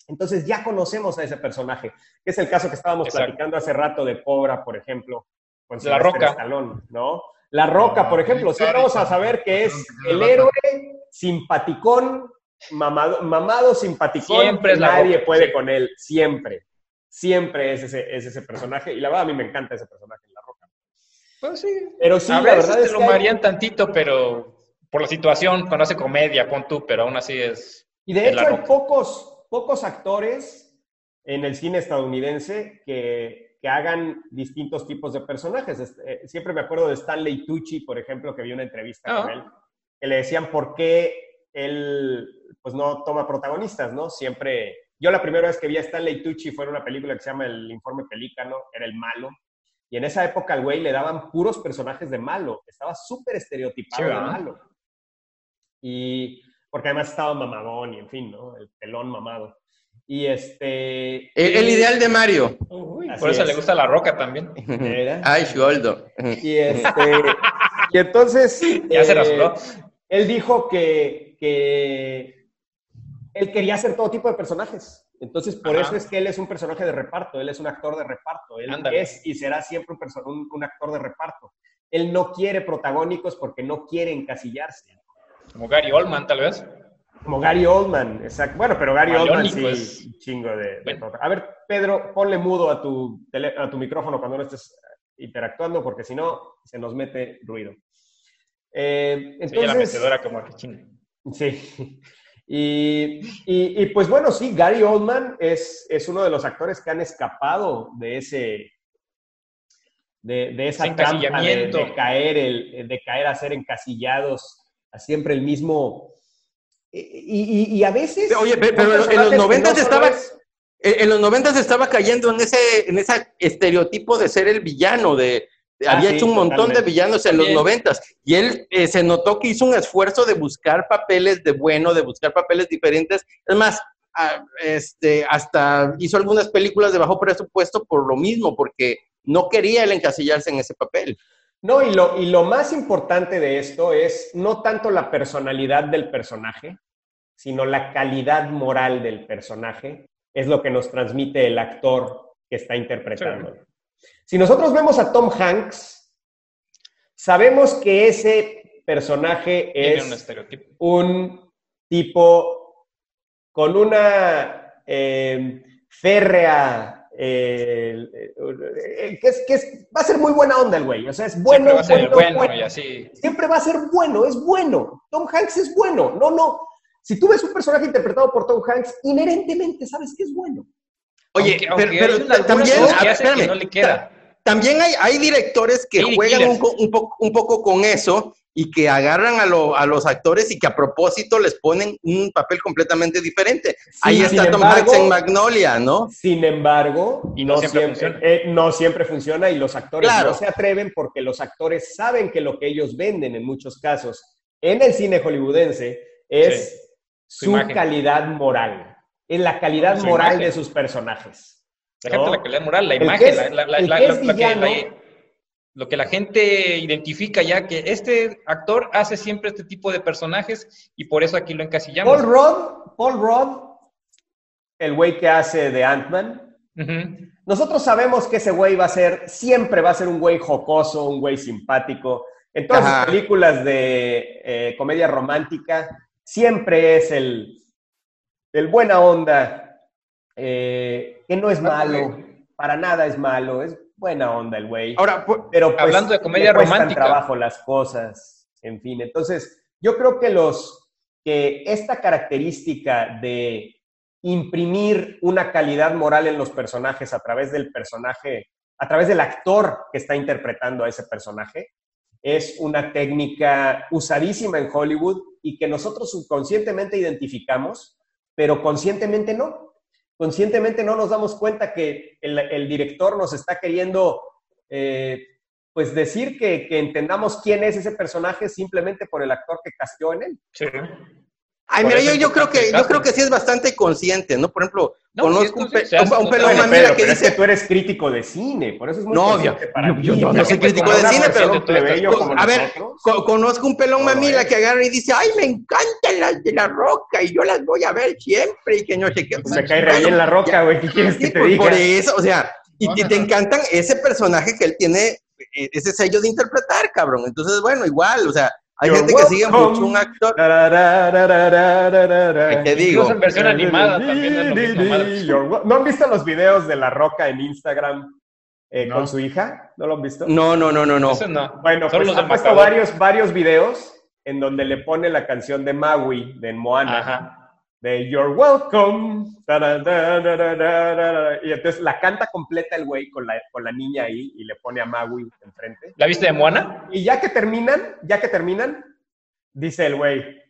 entonces ya conocemos a ese personaje, que es el caso que estábamos platicando hace rato de Cobra, por ejemplo, con La Roca. ¿no? La Roca, por ejemplo, siempre vamos a saber que es el héroe simpaticón, mamado, mamado simpaticón, siempre nadie puede con él, siempre, siempre es ese, es ese personaje, y la verdad a mí me encanta ese personaje, La Roca. Pues sí. Pero sí, la verdad es lo que tantito, pero por la situación, cuando hace comedia, pon tú, pero aún así es. Y de hecho, hay pocos, pocos actores en el cine estadounidense que, que hagan distintos tipos de personajes. Este, siempre me acuerdo de Stanley Tucci, por ejemplo, que vi una entrevista con ah. él, que le decían por qué él pues no toma protagonistas, ¿no? Siempre. Yo la primera vez que vi a Stanley Tucci fue en una película que se llama El Informe Pelícano, era el malo, y en esa época al güey le daban puros personajes de malo. Estaba súper estereotipado de malo. Y porque además estaba mamadón y en fin, ¿no? El pelón mamado. Y este... El, ideal de Mario. por eso le gusta la roca también. Ay, Goldo. Y, este, y entonces... ya se eh, Él dijo que, que él quería hacer todo tipo de personajes. Entonces, por eso es que él es un personaje de reparto, él es un actor de reparto, él es y será siempre un, un, actor de reparto. Él no quiere protagónicos porque no quiere encasillarse. Como Gary Oldman, tal vez. Como Gary Oldman, exacto. Bueno, pero Gary Oldman sí, pues. chingo de, A ver, Pedro, ponle mudo a tu, a tu micrófono cuando no estés interactuando, porque si no, se nos mete ruido. Eh, entonces, la metedora como que Sí. Y, pues bueno, sí, Gary Oldman es, es uno de los actores que han escapado de ese de, esa trampa de, caer el, de caer a ser encasillados a siempre el mismo y, a veces oye pero, en los 90 estaba en los 90 estaba cayendo en ese en ese estereotipo de ser el villano de Ah, había hecho un montón de villanos en los noventas y él eh, se notó que hizo un esfuerzo de buscar papeles de bueno, de buscar papeles diferentes. Es más, este, hasta hizo algunas películas de bajo presupuesto por lo mismo, porque no quería él encasillarse en ese papel. No, y lo, y lo más importante de esto es no tanto la personalidad del personaje, sino la calidad moral del personaje, es lo que nos transmite el actor que está interpretando. Si nosotros vemos a Tom Hanks, sabemos que ese personaje es un, tipo con una eh, férrea, eh, eh, que, es, va a ser muy buena onda el güey, o sea, es bueno. Siempre va a ser bueno, y así. Siempre va a ser bueno, es bueno. Tom Hanks es bueno, no, no. Si tú ves un personaje interpretado por Tom Hanks, inherentemente sabes que es bueno. Oye, pero, también, no le queda. También hay, hay directores que juegan un, poco, un, poco con eso y que agarran a, lo- a los actores y que a propósito les ponen un papel completamente diferente. Ahí está Tom embargo- Hanks en Magnolia, ¿no? Sin embargo, Y no siempre funciona. eh, no siempre funciona y los actores Claro. no se atreven porque los actores saben que lo que ellos venden en muchos casos en el cine hollywoodense es su, imagen. calidad moral, en la calidad Su moral imagen. de sus personajes. Déjate ¿no? la calidad moral, la imagen, lo, que, la- lo que la gente identifica ya, que este actor hace siempre este tipo de personajes y por eso aquí lo encasillamos. Paul Rudd, Paul Rudd, el güey que hace de Ant-Man. Nosotros sabemos que ese güey va a ser, siempre va a ser un güey jocoso, un güey simpático. En todas Ajá. sus películas de eh, comedia romántica, siempre es el, el buena onda, eh, que no es malo, para nada es malo, es buena onda el güey. Ahora, pu- Pero pues, Hablando de comedia le romántica. trabajo las cosas, en fin. Entonces, yo creo que los que esta característica de imprimir una calidad moral en los personajes a través del personaje, a través del actor que está interpretando a ese personaje, es una técnica usadísima en Hollywood y que nosotros subconscientemente identificamos, pero conscientemente no. Conscientemente no nos damos cuenta que el, director nos está queriendo eh, pues decir que, que entendamos quién es ese personaje simplemente por el actor que casteó en él. Sí. Ay, mira, yo, es yo creo que, yo creo que sí es bastante consciente, ¿no? Por ejemplo, No, conozco sí, un, se un- un pelón totalmente. mamila Pedro, que pero es dice, que tú eres crítico de cine, por eso es muy No, yo- para yo- yo- no Pero soy pues, crítico de cine, pero- plebeyo a ver, nosotros, Co- conozco un pelón mamila es. que agarra y dice, ay, me encantan las de la roca y yo las voy a ver siempre y que no sé qué. me cae re bien la roca, güey, ¿qué quieres que te diga? por eso, o sea, y, y te Bueno. encantan ese personaje que él tiene, eh, ese sello de interpretar, cabrón. Entonces, bueno, igual, o sea, hay You're gente que sigue mucho un actor. ¿Qué te digo? Incluso en versión animada también ¿No han visto los videos de La Roca en Instagram eh, No. con su hija? ¿No lo han visto? No, no, no, no, no. Eso no. Bueno, Solo pues los de ha puesto varios, varios videos en donde le pone la canción de Maui, de Moana, Ajá. De You're Welcome. Y entonces la canta completa el güey con la, con la niña ahí y le pone a Maui enfrente. ¿La viste de Moana? Y ya que terminan, ya que terminan, dice el güey,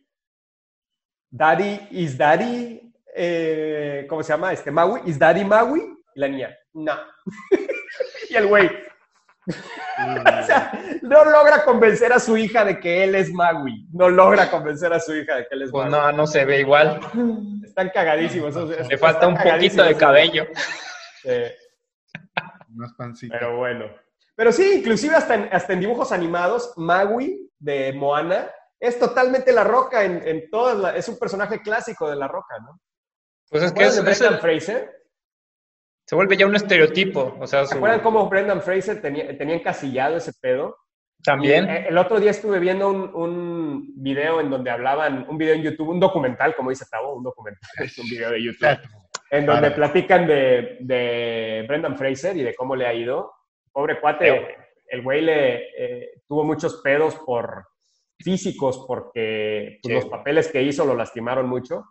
Daddy, is Daddy, eh, ¿cómo se llama? Este, Maui, is Daddy Maui? Y la niña, no. y el güey, o sea, no logra convencer a su hija de que él es Maui. No logra convencer a su hija de que él es Pues Maui. no, no se ve igual. Están cagadísimos. o sea, Le falta un poquito de cabello. Eh, Más pancita. Pero bueno. Pero sí, inclusive hasta en, hasta en dibujos animados, Maui de Moana es totalmente la roca en, en todas es un personaje clásico de la roca, ¿no? Pues es ¿Se que es, es el- Fraser? Se vuelve ya un estereotipo. O sea, ¿Se su- acuerdan cómo Brendan Fraser tenía, tenía encasillado ese pedo? también. Y, eh, el otro día estuve viendo un, un video en donde hablaban, un video en YouTube, un documental, como dice Tavo, un documental, es un video de YouTube, en donde Claro. platican de, de Brendan Fraser y de cómo le ha ido. Pobre cuate, el güey le eh, tuvo muchos pedos por físicos porque pues, Sí. los papeles que hizo lo lastimaron mucho.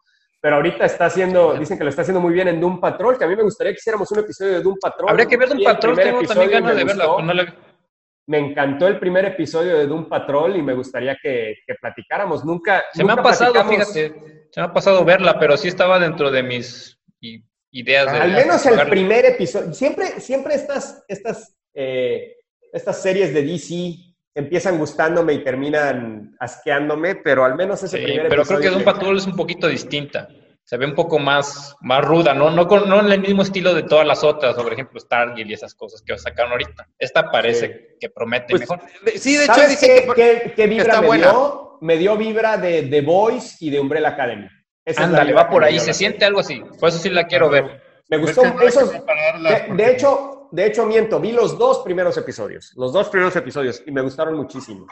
Pero ahorita está haciendo, dicen que lo está haciendo muy bien en Doom Patrol, que a mí me gustaría que hiciéramos un episodio de Doom Patrol. Habría que ver patrón, primer tengo también ganas me de verla. no la- Me encantó el primer episodio de Doom Patrol y me gustaría que, que platicáramos. Nunca. Se me nunca ha pasado, platicamos- fíjate, se me ha pasado verla, pero sí estaba dentro de mis ideas. de Al menos el verla. primer episodio. Siempre, siempre estas, estas, eh, estas series de DC empiezan gustándome y terminan asqueándome, pero al menos ese Sí, primer pero creo que Doom Patrol es un poquito distinta. Se ve un poco más, más ruda, ¿no? No, con, no en el mismo estilo de todas las otras, por ejemplo, Stargate y esas cosas que sacaron ahorita. Esta parece que promete Pues, mejor. de- sí, de hecho, ¿Sabes dice qué, que... qué- qué vibra está me buena. dio? Me dio vibra de The Voice y de Umbrella Academy. Esa Ándale, va por ahí, se siente algo así. Por eso sí la quiero ver. Me gustó esos. de hecho, de hecho, miento, vi los dos primeros episodios. Los dos primeros episodios y me gustaron muchísimo.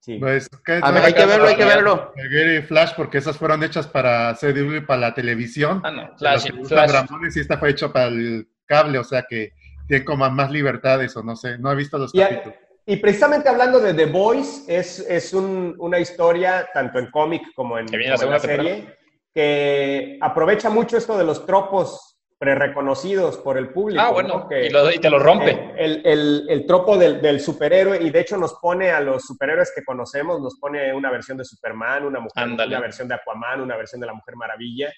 Sí. Pues, ¿qué A ver, hay que verlo, hay que verlo. Y Flash, porque esas fueron hechas para CW y para la televisión. Ah, no, Flash, Flash. Ramones y esta fue hecha para el cable, o sea que tiene como más libertades o no sé, no he visto los Y, a- capítulos. y precisamente hablando de The Boys, es, es un- una historia, tanto en cómic como en, viene la como en la serie, que aprovecha mucho esto de los tropos prereconocidos por el público. Ah, bueno, ¿no? Que- y, lo- y te lo rompe. el, el- el tropo del, del superhéroe y de hecho nos pone a los superhéroes que conocemos, nos pone una versión de Superman, una, mujer, una versión de Aquaman, una versión de la Mujer Maravilla,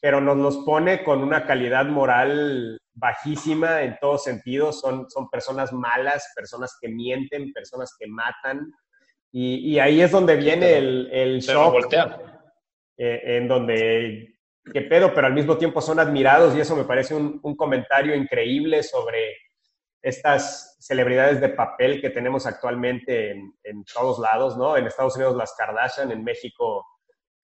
pero nos los pone con una calidad moral bajísima en todos sentidos. Son, son personas malas, personas que mienten, personas que matan. Y, y ahí es donde viene el, el shock voltea. eh, en donde, qué pedo, pero al mismo tiempo son admirados y eso me parece un, un comentario increíble sobre estas celebridades de papel que tenemos actualmente en, en todos lados, ¿no? En Estados Unidos las Kardashian, en México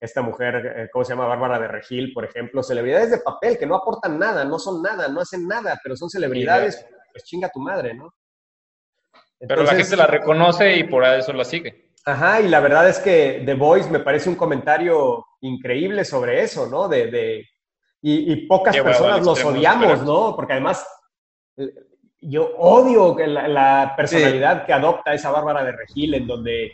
esta mujer, eh, ¿cómo se llama? Bárbara de Regil, por ejemplo, celebridades de papel que no aportan nada, no son nada, no hacen nada, pero son celebridades, pues chinga tu madre, ¿no? Pero la gente la reconoce y por eso la sigue. Ajá, y la verdad es que The Voice me parece un comentario increíble sobre eso, ¿no? De, de- y, y pocas personas los extremo, odiamos, pero- ¿no? Porque además eh, yo odio que la, la personalidad que adopta esa Bárbara de Regil, en donde,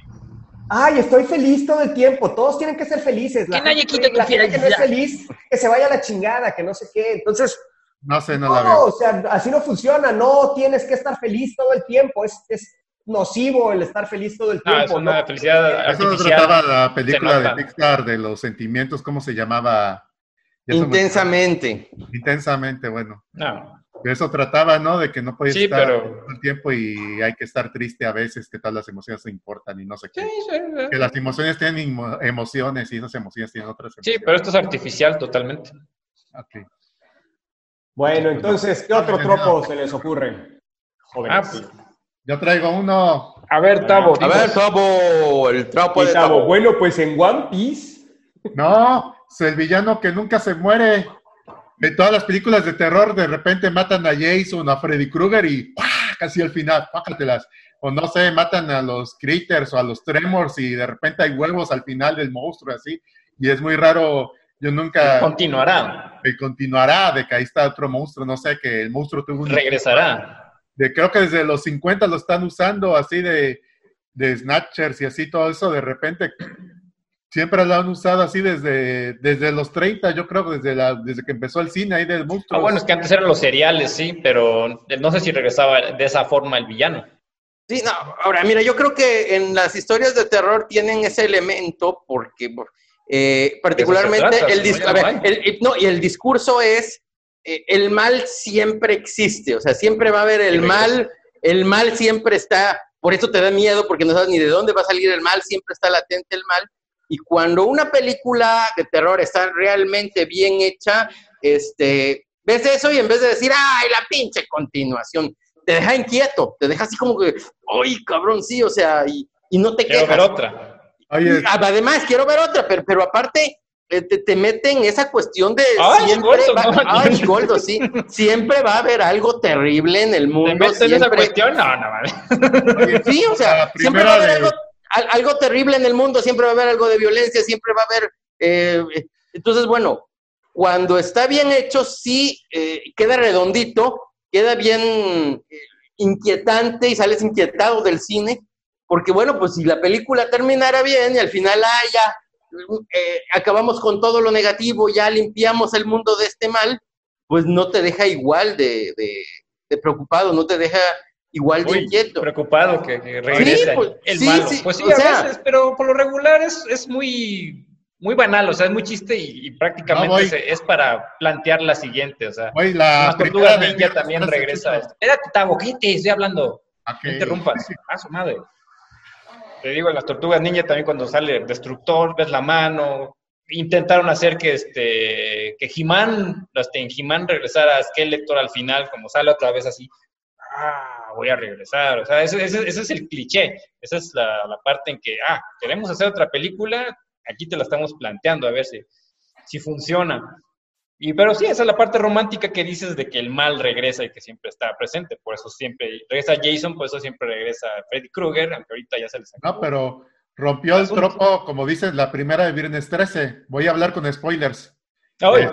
ay, estoy feliz todo el tiempo, todos tienen que ser felices. La Que gente- tu la gente que no es feliz, que se vaya a la chingada, que no sé qué. Entonces, No sé, no la no, veo. o sea, así no funciona, no tienes que estar feliz todo el tiempo, es, es nocivo el estar feliz todo el No, tiempo. es una ¿no? felicidad Eso no artificial. trataba la película Se de. Pixar de los sentimientos, ¿cómo se llamaba? Se me- Intensamente. Intensamente, bueno. No. Eso trataba, ¿no? De que no puedes Sí, estar pero- todo el tiempo y hay que estar triste a veces, que tal las emociones no importan y no sé qué. Sí, sí, sí. Que las emociones tienen emo- emociones y esas emociones tienen otras Sí, pero esto es artificial totalmente. Ok. Bueno, entonces, ¿qué otro tropo se les ocurre? Ah, Jóvenes. pues, Yo traigo uno. a ver, Tavo, A ver, Tabo, el trapo de Tabo. bueno, pues en One Piece. No, es el villano que nunca se muere. En todas las películas de terror, de repente matan a Jason, a Freddy Krueger y ¡pah! casi al final, pácatelas. O no sé, matan a los Critters o a los Tremors y de repente hay huevos al final del monstruo, así. Y es muy raro. Yo nunca. continuará, Y continuará de que ahí está otro monstruo, no sé, que el monstruo tuvo un... regresará. De, creo que desde los 50 lo están usando así de, de Snatchers y así todo eso, de repente siempre lo han usado así desde, desde los 30, yo creo, desde, la, desde que empezó el cine ahí del monstruo. Ah, bueno, es que antes eran los cereales, sí, pero no sé si regresaba de esa forma el villano. Sí, no, ahora mira, yo creo que en las historias de terror tienen ese elemento porque eh, particularmente trata, el, no, dis- ver, el- el- no, y el discurso es el mal siempre existe, o sea, siempre va a haber el mal, el mal siempre está, por eso te da miedo porque no sabes ni de dónde va a salir el mal, siempre está latente el mal. Y cuando una película de terror está realmente bien hecha, este, ves eso y en vez de decir, ay, la pinche continuación, te deja inquieto, te deja así como que, ay, cabrón, sí, o sea, y, y no te Quiero quejas. ver otra. Oye, Además, quiero ver otra, pero, pero aparte eh, te, te meten esa cuestión de Ay, siempre Gordo, va, no. ay, Gordo, sí, siempre va a haber algo terrible en el ¿Te mundo. metes en esa siempre- cuestión? No, no, vale. oye, Sí, o sea, siempre va a haber de- algo, al- algo terrible en el mundo, siempre va a haber algo de violencia, siempre va a haber... eh, eh, entonces, bueno, cuando está bien hecho, sí eh, queda redondito, queda bien eh, inquietante y sales inquietado del cine, porque bueno, pues si la película terminara bien y al final, ah, ya, eh, acabamos con todo lo negativo, ya limpiamos el mundo de este mal, pues no te deja igual de, de- de preocupado, no te deja igual de Uy, inquieto. preocupado que, que regrese pues, el sí, malo. sí, pues sí, o a sea- veces, pero por lo regular es, es muy, muy banal, o sea, es muy chiste y, y prácticamente No, voy. se- es para plantear la siguiente, o sea. Güey, la de ninja también 13, regresa. Espérate, Tavo, ¿qué te estoy hablando? No interrumpas. A su madre. Te digo, las tortugas ninja también cuando sale Destructor, ves la mano. Intentaron hacer que este que He-Man, este, en He-Man regresara a Skeletor al final, como sale otra vez así. Ah, voy a regresar. O sea, ese, ese- ese es el cliché. Esa es la, la parte en que, ah, queremos hacer otra película, aquí te la estamos planteando, a ver si, si funciona. Y, pero sí, esa es la parte romántica que dices de que el mal regresa y que siempre está presente. Por eso siempre regresa Jason, por eso siempre regresa Freddy Krueger, aunque ahorita ya se les acabó. No, pero rompió el tropo, como dices, la primera de Viernes 13. Voy a hablar con spoilers. Ay, eh,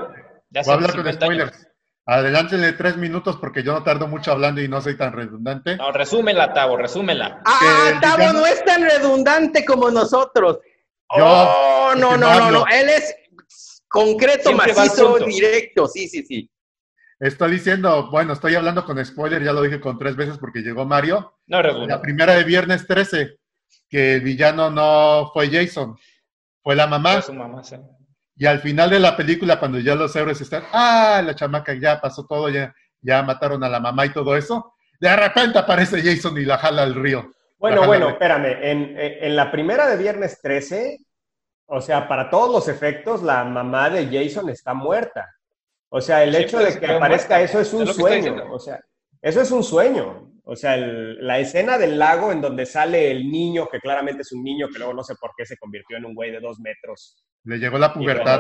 ya Voy a hablar con 50 años. spoilers. Adelántenle tres minutos porque yo no tardo mucho hablando y no soy tan redundante. No, resúmela, Tavo, resúmela. Ah, que Tavo no es tan redundante como nosotros. Yo, oh, no, no, no no, no. Él es concreto, Siempre macizo, directo. Sí, sí, sí. Estoy diciendo, bueno, estoy hablando con spoiler, ya lo dije con tres veces porque llegó Mario. No, no, La primera de viernes 13, que el villano no fue Jason, fue la mamá. Fue su mamá, sí. Y al final de la película, cuando ya los héroes están, ah, la chamaca ya pasó todo, ya, ya mataron a la mamá y todo eso, de repente aparece Jason y la jala al río. Bueno, bueno, espérame. En, en la primera de Viernes 13, o sea, para todos los efectos, la mamá de Jason está muerta. O sea, el hecho de que aparezca muerta. eso es un Es sueño. O sea, eso es un sueño. O sea, el- la escena del lago en donde sale el niño, que claramente es un niño que luego no sé por qué se convirtió en un güey de dos metros. Le llegó la pubertad.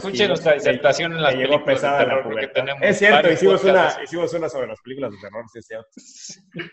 Sí, nuestra disertación en las que llegó películas de pesada la pubertad. tenemos Es cierto, hicimos una, hicimos una sobre las películas de terror, sí es cierto.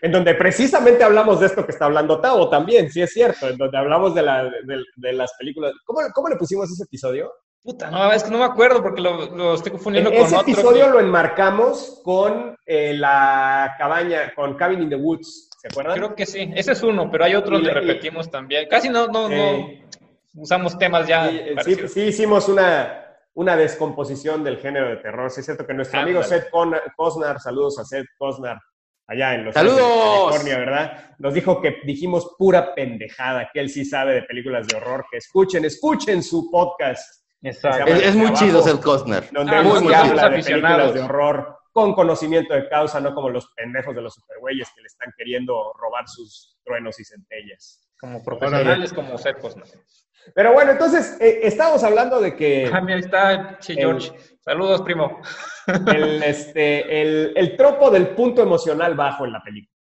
En donde precisamente hablamos de esto que está hablando Tavo también, sí es cierto, en donde hablamos de, la, de, de las películas. ¿Cómo, ¿Cómo le pusimos ese episodio? Puta, no, es que no me acuerdo porque lo, lo estoy confundiendo con ese otro. episodio que- lo enmarcamos con eh, la cabaña, con Cabin in the Woods, ¿se acuerdan? Creo que sí, ese es uno, pero hay otro Y y- repetimos también. Casi no, no, Eh, no usamos temas ya. Sí, eh, sí, hicimos una, una descomposición del género de terror. Sí, es cierto que nuestro amigo Ándale. Seth Cosnar, saludos a Seth Cosnar, allá en Los ¡Saludos! California, ¿verdad? Nos dijo que dijimos pura pendejada, que él sí sabe de películas de horror, que escuchen, escuchen su podcast, Exacto. Es, es muy Abajo. chido Seth Costner. donde Ah, muy, muy habla chido. de películas Aficionados. de horror con conocimiento de causa, no como los pendejos de los supergüeyes que le están queriendo robar sus truenos y centellas. Como profesionales, como secos. ¿no? Pero bueno, entonces, eh, estábamos hablando de que... Ah, mira, ahí está Che George. Saludos, primo. el, este, el, el tropo del punto emocional bajo en la película.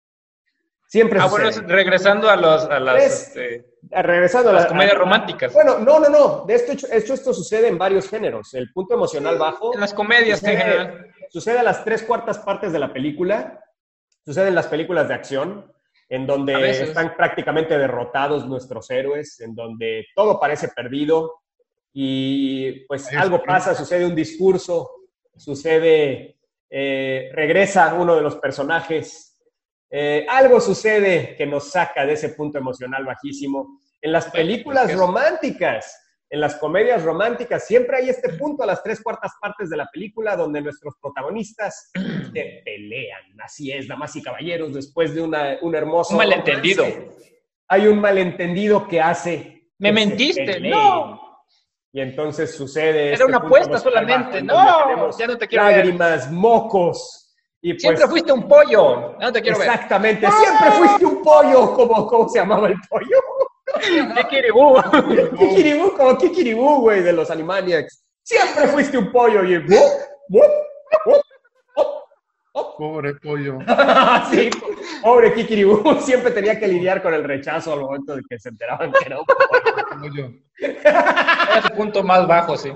Siempre Ah, sucede. bueno, es- regresando a, los, a las, este, Regresando a las la- comedias a- románticas. Bueno, no, no, no. De esto, hecho, esto sucede en varios géneros. El punto emocional bajo en las comedias en sucede, general. sucede a las tres cuartas partes de la película. Sucede en las películas de acción, en donde están prácticamente derrotados nuestros héroes, en donde todo parece perdido y pues Ahí algo pasa, sucede un discurso, sucede, eh, regresa uno de los personajes, eh, algo sucede que nos saca de ese punto emocional bajísimo. En las películas es que es- románticas, en las comedias románticas, siempre hay este punto a las tres cuartas partes de la película donde nuestros protagonistas se pelean. Así es, damas y caballeros, después de una, un hermoso... Un malentendido. romance, Hay un malentendido que hace... Me que mentiste, no. Y entonces sucede... Era este una apuesta solamente. No, ya no te quiero ver. Lágrimas, mocos. Y pues, Siempre fuiste un pollo. No te quiero ver. Exactamente, siempre fuiste un pollo, como, ¿cómo se llamaba el pollo? ¿Qué quiere, bu? Kikiribú, como Kikiribú, güey, de los Animaniacs. Siempre fuiste un pollo y ¡wup, wup, wup, wup, wup. Pobre pollo. sí, pobre Kikiribú, siempre tenía que lidiar con el rechazo al momento de que se enteraban que era un pollo. pollo. Era su punto más bajo, sí.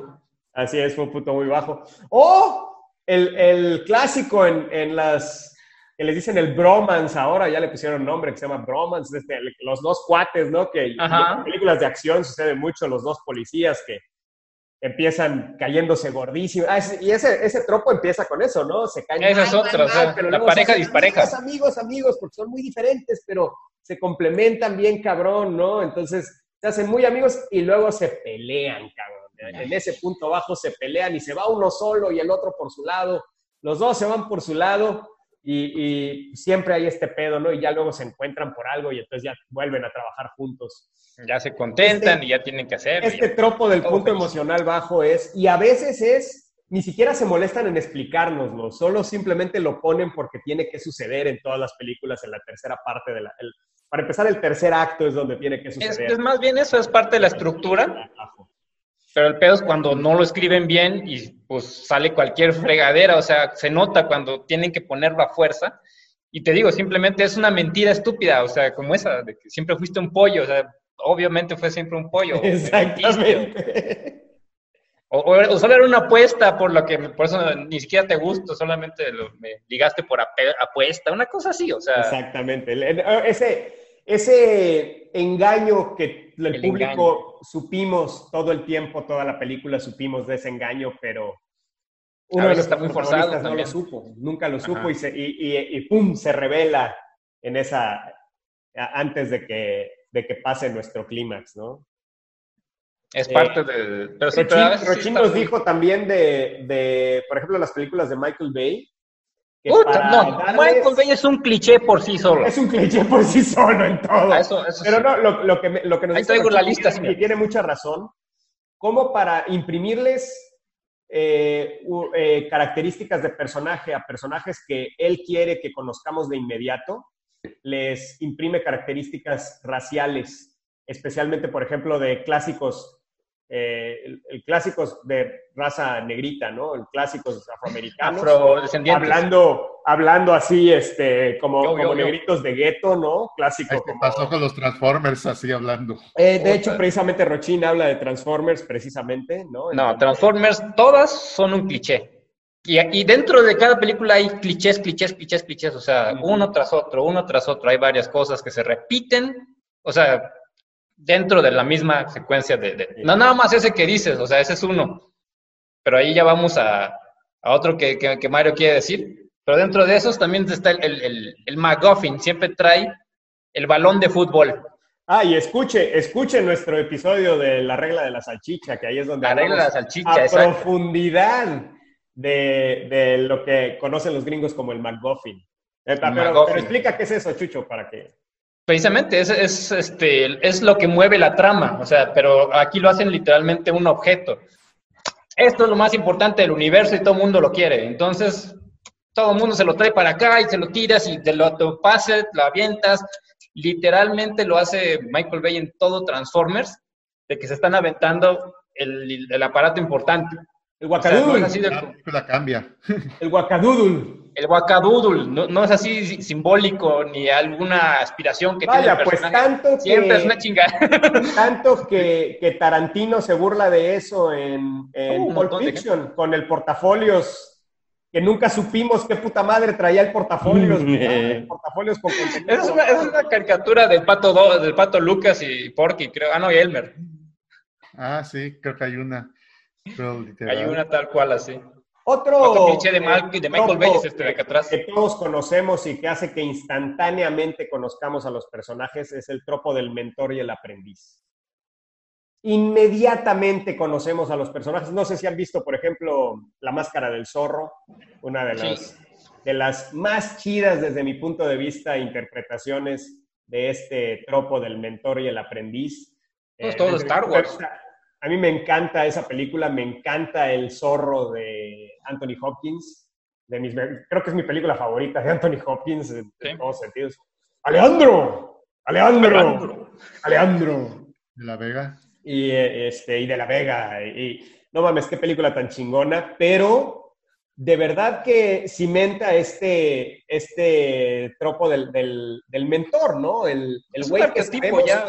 Así es, fue un punto muy bajo. O el, el clásico en, en las que les dicen el bromance ahora, ya le pusieron nombre que se llama bromance, este, los dos cuates, ¿no? Que Ajá. en películas de acción sucede mucho, los dos policías que empiezan cayéndose gordísimos. Ah, y ese, ese tropo empieza con eso, ¿no? Se caen Esa es otra, o sea, pero la se pareja hacen dispareja. Amigos, amigos, amigos, porque son muy diferentes, pero se complementan bien, cabrón, ¿no? Entonces se hacen muy amigos y luego se pelean, cabrón. En ese punto bajo se pelean y se va uno solo y el otro por su lado. Los dos se van por su lado y, y siempre hay este pedo, ¿no? Y ya luego se encuentran por algo y entonces ya vuelven a trabajar juntos. Ya se contentan Este- y ya tienen que hacerlo. Este ya. tropo del punto feliz. emocional bajo es, y a veces es, ni siquiera se molestan en explicárnoslo, solo simplemente lo ponen porque tiene que suceder en todas las películas en la tercera parte de la... el- para empezar, el tercer acto es donde tiene que Es, suceder. es más bien eso, es parte de la estructura. Pero el pedo es cuando no lo escriben bien y pues sale cualquier fregadera, o sea, se nota cuando tienen que ponerlo a fuerza. Y te digo, simplemente es una mentira estúpida, o sea, como esa, de que siempre fuiste un pollo, o sea, obviamente fue siempre un pollo. Exactamente. O, o- o solo era una apuesta por lo que, por eso ni siquiera te gusto, solamente lo- me ligaste por apuesta, una cosa así, o sea, Exactamente. Ese, ese engaño que el, El público supimos todo el tiempo, toda la película supimos de ese engaño, pero uno de los está muy forzado no lo supo, nunca lo supo y, se, y, y- y ¡pum! se revela en esa, antes de que, de que pase nuestro clímax, ¿no? Es parte de... Pero Rochin, sí Rochin nos muy- dijo también de, de, por ejemplo, las películas de Michael Bay. Puta, no, darles- Michael Bay es un cliché por sí solo. Es un cliché por sí solo en todo. Ah, eso- eso Pero sí. no, lo, lo que, lo que nos Ahí dice traigo la lista, tiene- señor. y tiene mucha razón, como para imprimirles eh, eh, características de personaje a personajes que él quiere que conozcamos de inmediato, les imprime características raciales, especialmente, por ejemplo, de clásicos, eh, el, el clásicos de raza negrita, ¿no? El clásicos afroamericanos. Afrodescendientes. Hablando, hablando así, este, como, Yo, yo, como yo. negritos de gueto, ¿no? Clásico. Ahí te como- pasó con los Transformers así hablando. Eh, de hecho, precisamente Rochin habla de Transformers, precisamente, ¿no? No, Entonces, Transformers, todas son un cliché. Y, y dentro de cada película hay clichés, clichés, clichés, clichés. O sea, uno tras otro, uno tras otro. Hay varias cosas que se repiten. O sea, dentro de la misma secuencia de... de- no nada más ese que dices, o sea, ese es uno. Pero ahí ya vamos a, a otro que, que- que Mario quiere decir. Pero dentro de esos también está el, el, el, el McGuffin. Siempre trae el balón de fútbol. Ah, y escuche, escuche nuestro episodio de la regla de la salchicha, que ahí es donde La regla de la salchicha, a exacto. profundidad de, de lo que conocen los gringos como el McGuffin. Eh, pero, McGuffin. pero explica qué es eso, Chucho, para que... Precisamente, es, es, este, es lo que mueve la trama, o sea, pero aquí lo hacen literalmente un objeto. Esto es lo más importante del universo y todo el mundo lo quiere. Entonces, todo el mundo se lo trae para acá y se lo tiras y te lo te pases, lo avientas. Literalmente lo hace Michael Bay en todo Transformers, de que se están aventando el, el aparato importante. El O sea, no es guacadudul, La cambia. el guacadudul. El guacadoodle, no, no es así simbólico ni alguna aspiración que tiene Vaya, el pues tanto Siempre es que, una chingada. tanto que, que Tarantino se burla de eso en, en Un Pulp Fiction, con el portafolios, que nunca supimos qué puta madre traía el portafolios. ¿verdad? El portafolios con contenido. Es una, esa es una caricatura del pato, Do- del pato Lucas y Porky, creo. Ah, no, y Elmer. Ah, sí, creo que hay una. Hay una tal cual así. Otro, Otro cliché de Mal- eh, de Michael tropo Bay es este de acá atrás. Que todos conocemos y que hace que instantáneamente conozcamos a los personajes es el tropo del mentor y el aprendiz. Inmediatamente conocemos a los personajes. No sé si han visto, por ejemplo, La Máscara del Zorro, una de Sí. las, de las más chidas desde mi punto de vista interpretaciones de este tropo del mentor y el aprendiz. Pues Eh, todo Star Wars. A mí me encanta esa película, me encanta el zorro de Anthony Hopkins. De mis, creo que es mi película favorita de Anthony Hopkins en, Sí. todos sentidos. ¡Alejandro! ¡Alejandro! Alejandro. ¡Alejandro! De La Vega. Y, eh, este, y de la Vega. Y, y- no mames, qué película tan chingona, pero de verdad que cimenta este, este tropo del, del, del mentor, ¿no? El, el güey que sabemos ya.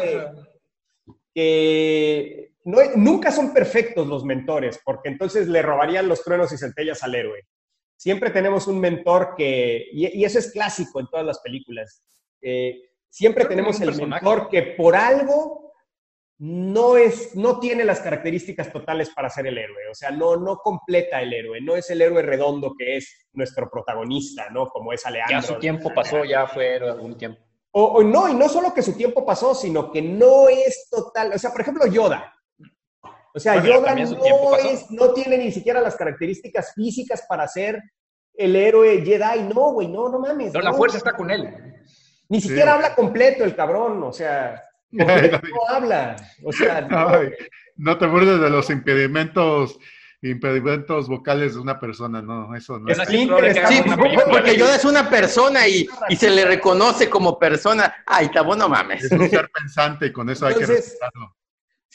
que no, nunca son perfectos los mentores, porque entonces le robarían los truenos y centellas al héroe. Siempre tenemos un mentor que, y, y eso es clásico en todas las películas, eh, siempre Creo tenemos el personaje. mentor que por algo no, es, no tiene las características totales para ser el héroe, o sea, no, no completa el héroe, no es el héroe redondo que es nuestro protagonista, ¿no? Como es Alejandro. Ya su tiempo pasó, ya fue algún tiempo. O, o no, y no solo que su tiempo pasó, sino que no es total. O sea, por ejemplo, Yoda. O sea, Bueno, tiempo no, es, no tiene ni siquiera las características físicas para ser el héroe Jedi. No, güey, no, no mames. Pero la no. fuerza está con él. Ni siquiera habla completo el cabrón, o sea, no habla. O sea, no, Ay, no te burles de los impedimentos, impedimentos vocales de una persona, no, eso no. Es está Sí, porque Yoda es una persona y, y se le reconoce como persona. Ay, tabo, no mames. es un ser pensante y con eso hay que respetarlo.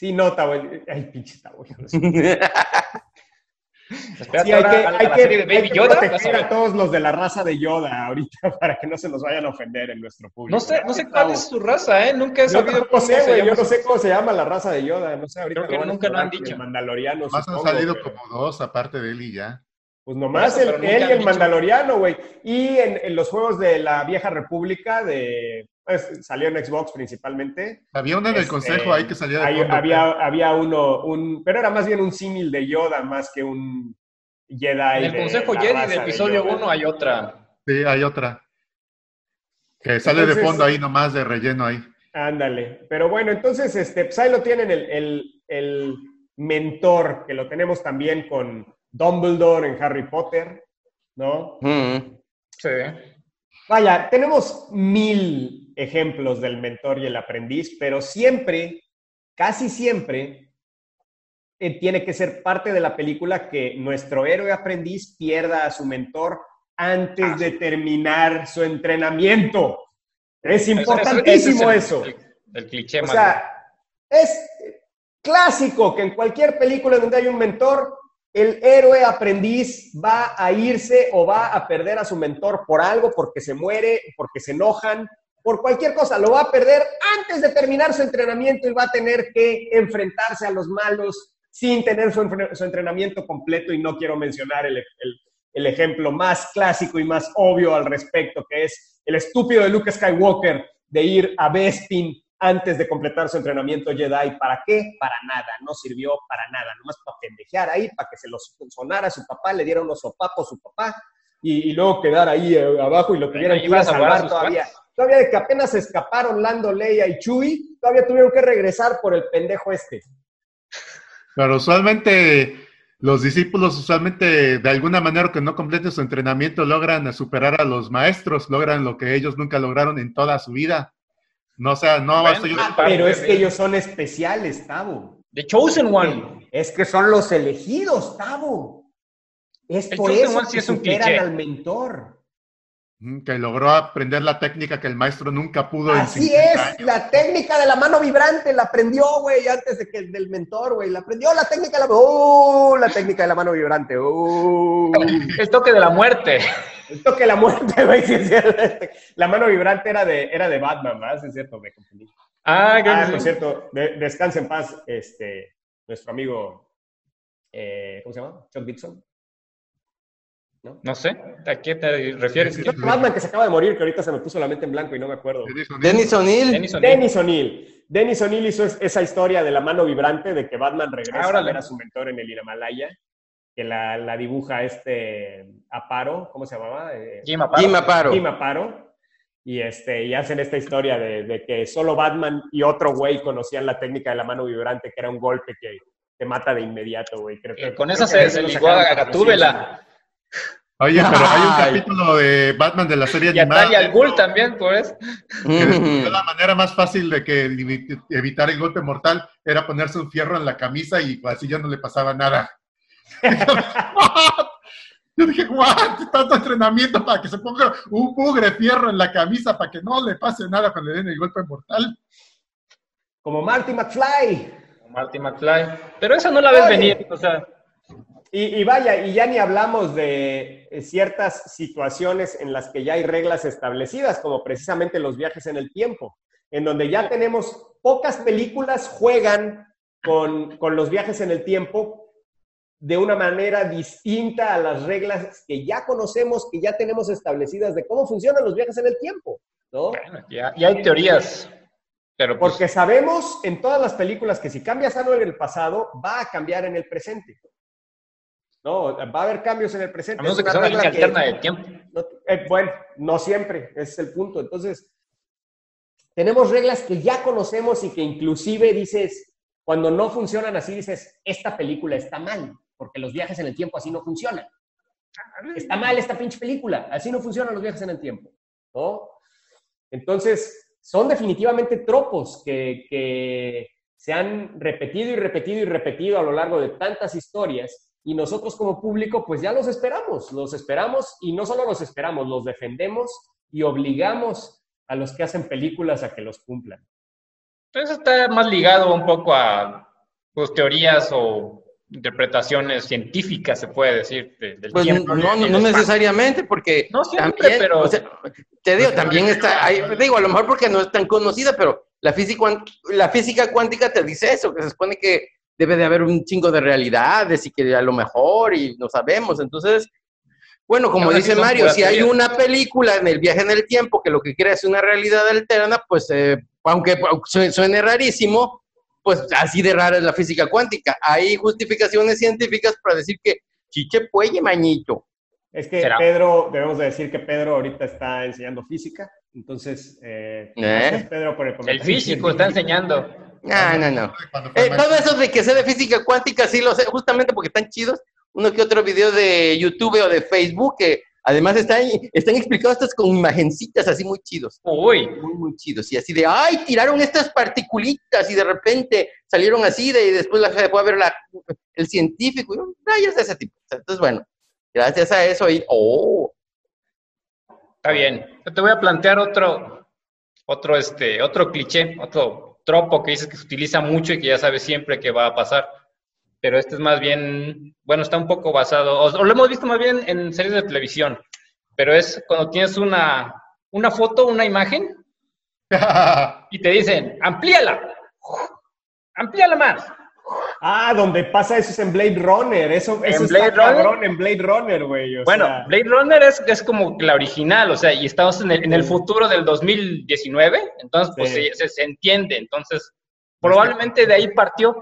Sí, no, Tabo. Ay, pinche Tabo. hijo de su- Espérate Sí, hay que, hay que- de hay Baby que Yoda. vas a proteger a ver. todos los de la raza de Yoda ahorita para que no se nos vayan a ofender en nuestro público. No sé, no sé cuál es su raza, ¿eh? Nunca he sabido tampoco cómo sé, se güey. Yo llama no sé cómo se llama la raza de Yoda. No sé, ahorita Creo que nunca lo han dicho. Mandaloriano. Más han salido pero- como dos, aparte de él y ya. Pues nomás eso, el, él y el dicho. Mandaloriano, güey. Y en, en los juegos de la Vieja República, de, pues, salió en Xbox principalmente. Había uno en el Este, consejo ahí que salía de hay- fondo, había, había uno, un, pero era más bien un símil de Yoda más que un Jedi. En el de Consejo Jedi del de episodio Yoda. 1 hay otra. Sí, hay otra. Que sale de fondo ahí nomás, de relleno ahí. Ándale. Pero bueno, entonces, este, pues ahí lo tienen el, el, el mentor, que lo tenemos también con Dumbledore en Harry Potter, ¿no? Mm. Sí. Vaya, tenemos mil ejemplos del mentor y el aprendiz, pero siempre, casi siempre, eh, tiene que ser parte de la película que nuestro héroe aprendiz pierda a su mentor antes Ah, de terminar su entrenamiento. Es Eso- eso- importantísimo eso. el- El, el cliché O sea, es clásico que en cualquier película donde hay un mentor, el héroe aprendiz va a irse o va a perder a su mentor por algo, porque se muere, porque se enojan, por cualquier cosa. Lo va a perder antes de terminar su entrenamiento y va a tener que enfrentarse a los malos sin tener su, entrenamiento completo. Y no quiero mencionar el, el- el ejemplo más clásico y más obvio al respecto, que es el estúpido de Luke Skywalker de ir a Bespin antes de completar su entrenamiento Jedi. ¿Para qué? Para nada, no sirvió para nada, nomás para pendejear ahí, para que se los sonara a su papá, le diera unos sopapos a su papá y, y luego quedar ahí eh, abajo y lo tuvieran que ir a salvar todavía. Todavía de que apenas se escaparon Lando, Leia y Chewie, todavía tuvieron que regresar por el pendejo este. Pero usualmente los discípulos, usualmente de alguna manera que no completen su entrenamiento, logran superar a los maestros, logran lo que ellos nunca lograron en toda su vida. No, o sea, no Bueno, estoy- ah, Pero es que ellos son especiales, Tavo. The Chosen One. Es que son los elegidos, Tavo. Es El por Chosen eso que es un superan cliché. al mentor. Que logró aprender la técnica que el maestro nunca pudo en Así 50 es, años. la técnica de la mano vibrante la aprendió, güey, antes de que del mentor, güey. La aprendió la técnica de la, ¡Oh! la técnica de la mano vibrante. ¡Oh! El toque de la muerte. El toque de la muerte, güey. sí es cierto. La mano vibrante era de, era de Batman, ¿verdad? Sí, es cierto, me confundí. Ah, creo Ah, por sí. cierto, de- descanse en paz, este, nuestro amigo, eh, ¿cómo se llama? Chuck Dixon. ¿No? No sé, ¿a qué te refieres? No, Batman que se acaba de morir, que ahorita se me puso la mente en blanco y no me acuerdo. Dennis O'Neill. Dennis O'Neill. Dennis O'Neill. Hizo es- esa historia de la mano vibrante de que Batman regresa Ah, a ver a su mentor en el Himalaya, que la, la dibuja este Aparo, ¿cómo se llamaba? Eh, Jim Aparo. Jim Aparo. Jim Aparo. Y, este, y hacen esta historia de, de que solo Batman y otro güey conocían la técnica de la mano vibrante, que era un golpe que te mata de inmediato, güey. Creo que- Eh, con creo esa que se, se ligó a Gatúbela. Oye, pero hay un capítulo de Batman de la serie Y a animada. Talia al Ghul también, pues. que la manera más fácil de que evi- evitar el golpe mortal era ponerse un fierro en la camisa y así ya no le pasaba nada. Yo dije, what? Tanto entrenamiento para que se ponga un mugre fierro en la camisa para que no le pase nada cuando le den el golpe mortal. Como Marty McFly. Marty McFly. Pero esa no la ves Oye. venir, o sea. Y, y vaya, y ya ni hablamos de eh, ciertas situaciones en las que ya hay reglas establecidas, como precisamente los viajes en el tiempo, en donde ya tenemos pocas películas juegan con, con los viajes en el tiempo de una manera distinta a las reglas que ya conocemos, que ya tenemos establecidas de cómo funcionan los viajes en el tiempo, ¿no? Bueno, ya, ya hay teorías. Pero pues, Porque sabemos en todas las películas que si cambias algo en el pasado, va a cambiar en el presente. No, va a haber cambios en el presente. a menos que sea una línea alterna de tiempo. no- eh, bueno, no siempre, ese es el punto. Entonces, tenemos reglas que ya conocemos y que inclusive dices, cuando no funcionan así, dices, esta película está mal, porque los viajes en el tiempo así no funcionan. Está mal esta pinche película, así no funcionan los viajes en el tiempo. ¿no? Entonces, son definitivamente tropos que, que se han repetido y repetido y repetido a lo largo de tantas historias y nosotros como público pues ya los esperamos, los esperamos y no solo los esperamos, los defendemos y obligamos a los que hacen películas a que los cumplan. Eso está más ligado un poco a pues, teorías o interpretaciones científicas, se puede decir, de- del Pues no, tiempo. no, no necesariamente, porque No siempre, también, pero- o sea, te digo, también está, hay- te digo, a lo mejor porque no es tan conocida, pero la física, la física cuántica te dice eso, que se supone que debe de haber un chingo de realidades y que a lo mejor y no sabemos. Entonces, bueno, como Ahora dice Mario, si hay una película en el viaje en el tiempo que lo que crea es una realidad alterna, pues eh, aunque su- suene rarísimo, pues así de rara es la física cuántica. Hay justificaciones científicas para decir que chiche pueye mañito. Es que Será. Pedro, debemos de decir que Pedro ahorita está enseñando física, entonces, eh, ¿Eh? gracias Pedro por el El comentario. físico está enseñando. No, no, no. Eh, mal- todo eso de que sé de física cuántica sí lo sé, justamente porque están chidos. Uno que otro video de YouTube o de Facebook que además están, están explicados estas con imagencitas así muy chidos. Uy, Muy, muy chidos. Y así de, ay, tiraron estas particulitas y de repente salieron así de, y después la fue a ver la, el científico. Y, rayos de ese tipo. Entonces, bueno, gracias a eso, y, oh, está bien. Yo te voy a plantear otro, otro, este, otro cliché, otro tropo que dices que se utiliza mucho y que ya sabes siempre que va a pasar. Pero este es más bien, bueno, está un poco basado, o, o lo hemos visto más bien en series de televisión, pero es cuando tienes una, una foto, una imagen, y te dicen, amplíala, amplíala más. Ah, donde pasa eso es en Blade Runner. Eso, ¿En eso Blade está Runner? cabrón en Blade Runner, güey. o Bueno, sea, Blade Runner es, es como la original, o sea, y estamos en el, en el futuro del 2019, entonces pues Sí. se, se- entiende, entonces probablemente de ahí partió,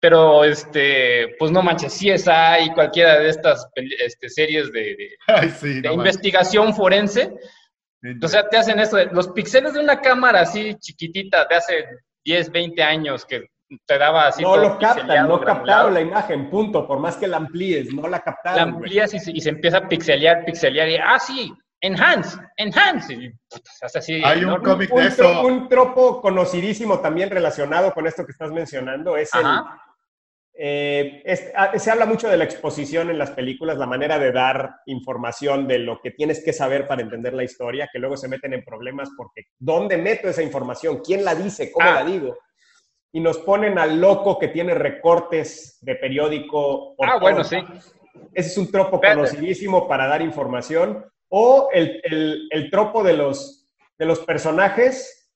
pero este, pues no manches, CSI y cualquiera de estas este, series de, de- Ay, sí, de no investigación forense, o sea, te hacen esto, de- los píxeles de una cámara así chiquitita de hace 10, 20 años que te daba así no lo captan, no granulado. captaron la imagen, punto. Por más que la amplíes, no la la captaron. güey. amplías y se, y se empieza a pixelear, pixelear, y ah, sí, enhance, enhance. Y, hace así. Hay un cómic de eso. un tropo conocidísimo también relacionado con esto que estás mencionando es el. Eh, es- ah, se habla mucho de la exposición en las películas, la manera de dar información de lo que tienes que saber para entender la historia, que luego se meten en problemas porque ¿dónde meto esa información? ¿Quién la dice? ¿Cómo Ah. la digo? Y nos ponen al loco que tiene recortes de periódico. Ah, bueno, sí. Ese es un tropo conocidísimo para dar información. O el, el- el tropo de los, de los personajes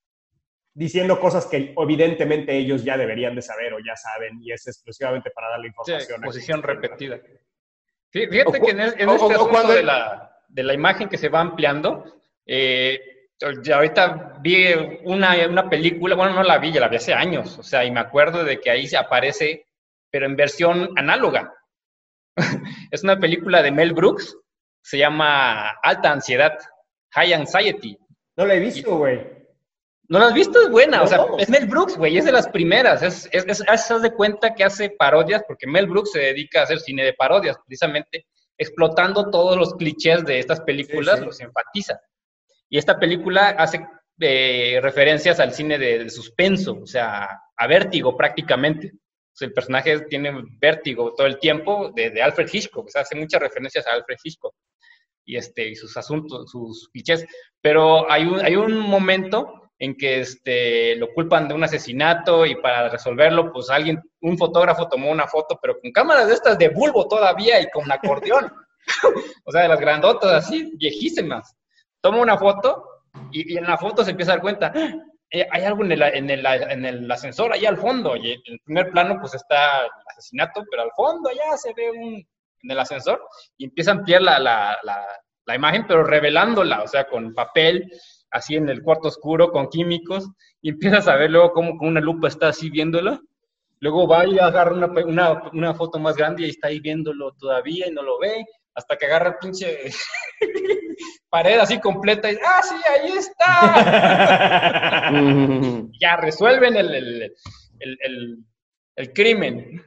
diciendo cosas que evidentemente ellos ya deberían de saber o ya saben y es exclusivamente para darle Sí, información. a posición repetida. Fí- Fíjate O que en, es- en o- este o- asunto de, la, de la imagen que se va ampliando, eh, ya ahorita vi una, una película, bueno, no la vi, ya la vi hace años, o sea, y me acuerdo de que ahí se aparece, pero en versión análoga. es una película de Mel Brooks, se llama Alta Ansiedad, High Anxiety. No la he visto, güey. ¿No la has visto? Es buena, o sea, No. es Mel Brooks, güey, es de las primeras. Es, es, de cuenta que hace parodias, porque Mel Brooks se dedica a hacer cine de parodias, precisamente, explotando todos los clichés de estas películas, Sí, sí. los enfatiza. Y esta película hace eh, referencias al cine de, suspenso, o sea, a vértigo prácticamente. O sea, el personaje tiene vértigo todo el tiempo de, de Alfred Hitchcock, o sea, hace muchas referencias a Alfred Hitchcock y, este, y sus asuntos, sus clichés. Pero hay un, hay un momento en que este, lo culpan de un asesinato y para resolverlo, pues alguien, un fotógrafo tomó una foto, pero con cámaras de estas de bulbo todavía y con acordeón. o sea, de las grandotas así, viejísimas. Toma una foto y, en la foto se empieza a dar cuenta, "Ah, eh, hay algo en el, en, el, en el ascensor allá al fondo. Y en el primer plano pues está el asesinato, pero al fondo allá se ve un, en el ascensor y empieza a ampliar la, la, la, la imagen, pero revelándola, o sea, con papel, así en el cuarto oscuro, con químicos, y empiezas a ver luego cómo con una lupa está así viéndolo. Luego va y agarra una, una, una foto más grande y está ahí viéndolo todavía y no lo ve, hasta que agarra el pinche pared así completa y ¡ah, sí, ahí está! Ya resuelven el, el, el, el, el crimen.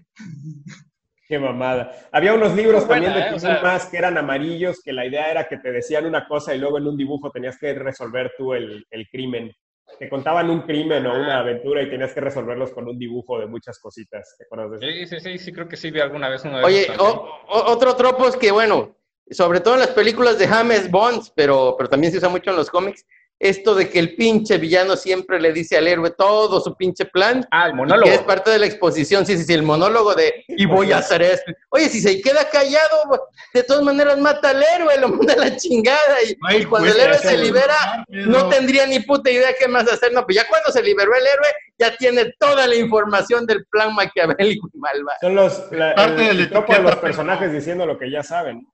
Qué mamada. Había unos libros buena, también de ¿eh? O Tim sea- más que eran amarillos, que la idea era que te decían una cosa y luego en un dibujo tenías que resolver tú el, el crimen. Te contaban un crimen o una aventura y tenías que resolverlos con un dibujo de muchas cositas. ¿Te acuerdas de eso? Sí, sí, sí, sí, creo que sí vi alguna vez uno de Oye, esos o- o- otro tropo es que, bueno, sobre todo en las películas de James Bond, pero, pero también se usa mucho en los cómics, esto de que el pinche villano siempre le dice al héroe todo su pinche plan, Ah, el y monólogo. que es parte de la exposición, sí, sí, sí, el monólogo de y voy a hacer esto. Oye, si se queda callado, de todas maneras mata al héroe, lo manda a la chingada, y, Ay, y cuando pues, el héroe se libera, no tendría ni puta idea qué más hacer, no, pues ya cuando se liberó el héroe, ya tiene toda la información del plan maquiavélico y malvado. Son los la- Parte el, de la el de los personajes diciendo lo que ya saben.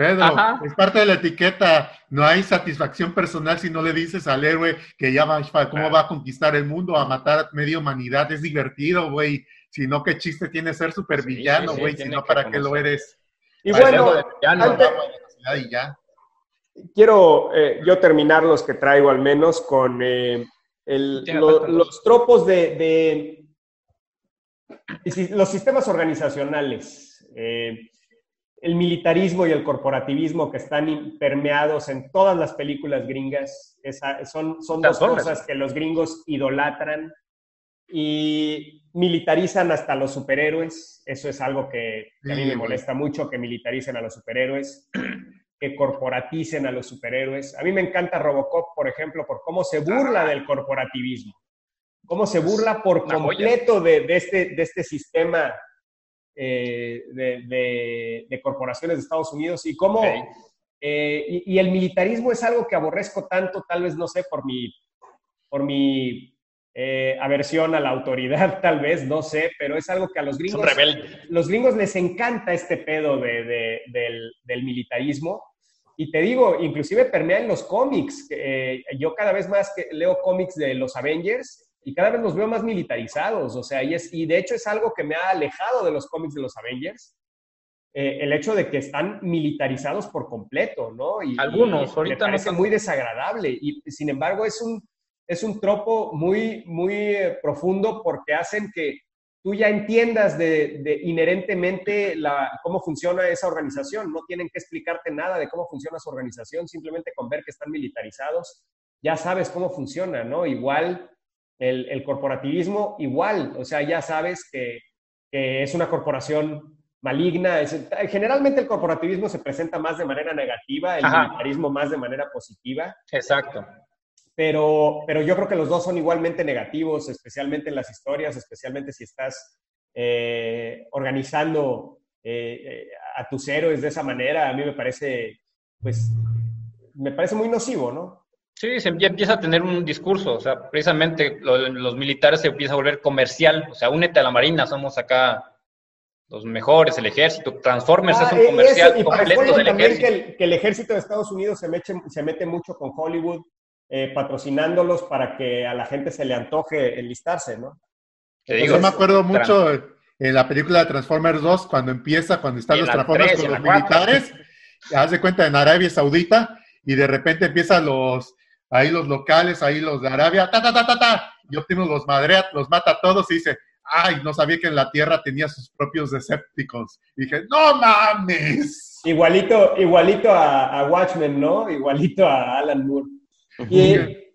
Pedro, Ajá. es parte de la etiqueta. No hay satisfacción personal si no le dices al héroe que ya va, cómo va a conquistar el mundo, a matar a media humanidad. Es divertido, güey. Si no, ¿qué chiste tiene ser supervillano, Sí, sí, sí, güey? si no, que ¿para qué lo eres? Y Para bueno, villano. antes- Y ya. quiero eh, yo terminar los que traigo al menos con eh, los tropos de, los sistemas organizacionales, eh, el militarismo y el corporativismo que están permeados en todas las películas gringas, son, son dos cosas que los gringos idolatran y militarizan hasta los superhéroes. Eso es algo que, a mí me molesta mucho, que militaricen a los superhéroes, que corporaticen a los superhéroes. A mí me encanta Robocop, por ejemplo, por cómo se burla del corporativismo, cómo se burla por completo de, este, de este sistema eh, de, corporaciones de Estados Unidos y cómo... Eh, y, y, el militarismo es algo que aborrezco tanto, tal vez, no sé, por mi, por mi eh, aversión a la autoridad, tal vez, no sé, pero es algo que a los gringos, los gringos les encanta este pedo de, del, militarismo. Y te digo, inclusive permea en los cómics. Eh, yo cada vez más que leo cómics de los Avengers y cada vez los veo más militarizados. O sea, y, es, y de hecho es algo que me ha alejado de los cómics de los Avengers. Eh, el hecho de que están militarizados por completo, ¿no? Y, Algunos, ahorita me parece muy desagradable. Y sin embargo, es un, es un tropo muy, muy eh, profundo porque hacen que tú ya entiendas de, inherentemente la, cómo funciona esa organización. No tienen que explicarte nada de cómo funciona su organización, simplemente con ver que están militarizados, ya sabes cómo funciona, ¿no? Igual el, corporativismo, igual, o sea, ya sabes que, es una corporación maligna. generalmente el corporativismo se presenta más de manera negativa, el militarismo más de manera positiva. Exacto. Pero, pero yo creo que los dos son igualmente negativos, especialmente en las historias, especialmente si estás eh, organizando eh, eh, a tus héroes de esa manera. A mí me parece, pues, me parece muy nocivo, ¿no? Sí, se empieza a tener un discurso, o sea, precisamente los militares se empieza a volver comercial, o sea, únete a la Marina, somos acá los mejores, el ejército, Transformers es ah, un comercial completo del ejército. Que el, que el, ejército de Estados Unidos se se mete mucho con Hollywood, eh, patrocinándolos para que a la gente se le antoje enlistarse, ¿no? Yo me acuerdo mucho en la película de Transformers 2, cuando empieza, cuando están los Transformers con los militares, haz de cuenta en Arabia Saudita, y de repente empiezan los, ahí los locales, ahí los de Arabia, ta, ta, ta, ta, ta, y Optimus los madrea, los mata a todos y dice, ay, no sabía que en la Tierra tenía sus propios Decepticons. Y dije, no mames. Igualito, igualito a, a Watchmen, ¿no? Igualito a Alan Moore.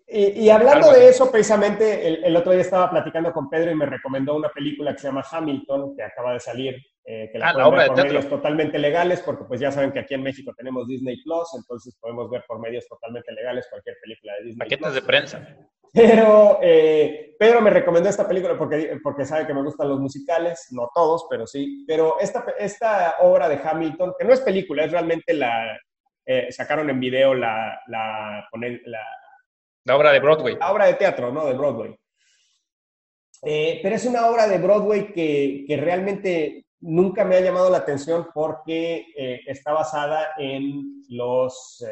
Y, hablando de eso, precisamente, el, otro día estaba platicando con Pedro y me recomendó una película que se llama Hamilton, que acaba de salir, eh, que la ah, pueden ver por medios totalmente legales, porque pues ya saben que aquí en México tenemos Disney Plus, entonces podemos ver por medios totalmente legales cualquier película de Disney. Paquetes de prensa. Pero eh, Pedro me recomendó esta película porque, porque sabe que me gustan los musicales, no todos, pero sí. Pero esta, esta obra de Hamilton, que no es película, es realmente la, eh, sacaron en video la, la, la, obra de Broadway. La obra de teatro, ¿no? De Broadway. Eh, pero es una obra de Broadway que, que, realmente nunca me ha llamado la atención porque eh, está basada en los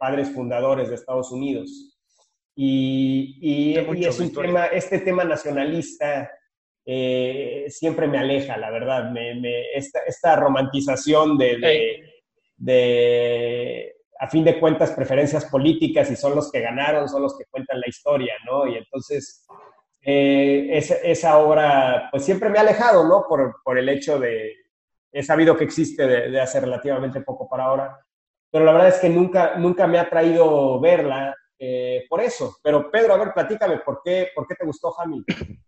padres fundadores de Estados Unidos. Y, y, es un tema, este tema nacionalista siempre me aleja, la verdad. Me, esta, esta, romantización de, de, a fin de cuentas, preferencias políticas y son los que ganaron, son los que cuentan la historia, ¿no? Y entonces, eh, esa, obra, pues siempre me ha alejado, ¿no? Por, por el hecho de, he sabido que existe de, hace relativamente poco para ahora, pero la verdad es que nunca, nunca me ha traído verla eh, por eso. Pero Pedro, a ver, platícame, ¿por qué, por qué te gustó Hamilton?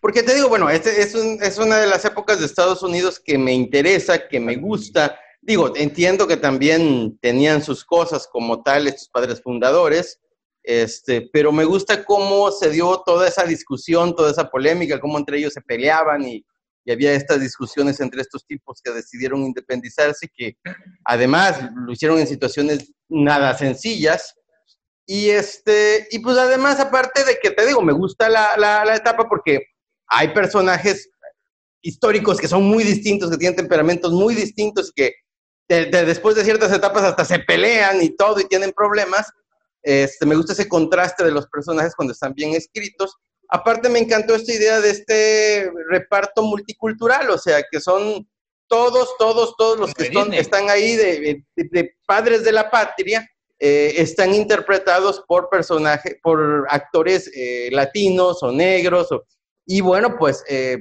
Porque te digo, bueno, este es, es una de las épocas de Estados Unidos que me interesa, que me gusta, Digo, entiendo que también tenían sus cosas como tal estos padres fundadores, este, pero me gusta cómo se dio toda esa discusión, toda esa polémica, cómo entre ellos se peleaban y, había estas discusiones entre estos tipos que decidieron independizarse, que además lo hicieron en situaciones nada sencillas. Y, este, y pues además, aparte de que te digo, me gusta la, la etapa porque hay personajes históricos que son muy distintos, que tienen temperamentos muy distintos que después de ciertas etapas hasta se pelean y todo y tienen problemas. Este, me gusta ese contraste de los personajes cuando están bien escritos. Aparte me encantó esta idea de este reparto multicultural, o sea, que son todos, todos, todos los que están ahí de, padres de la patria, eh, están interpretados por personajes, por actores eh, latinos o negros. y bueno, pues eh,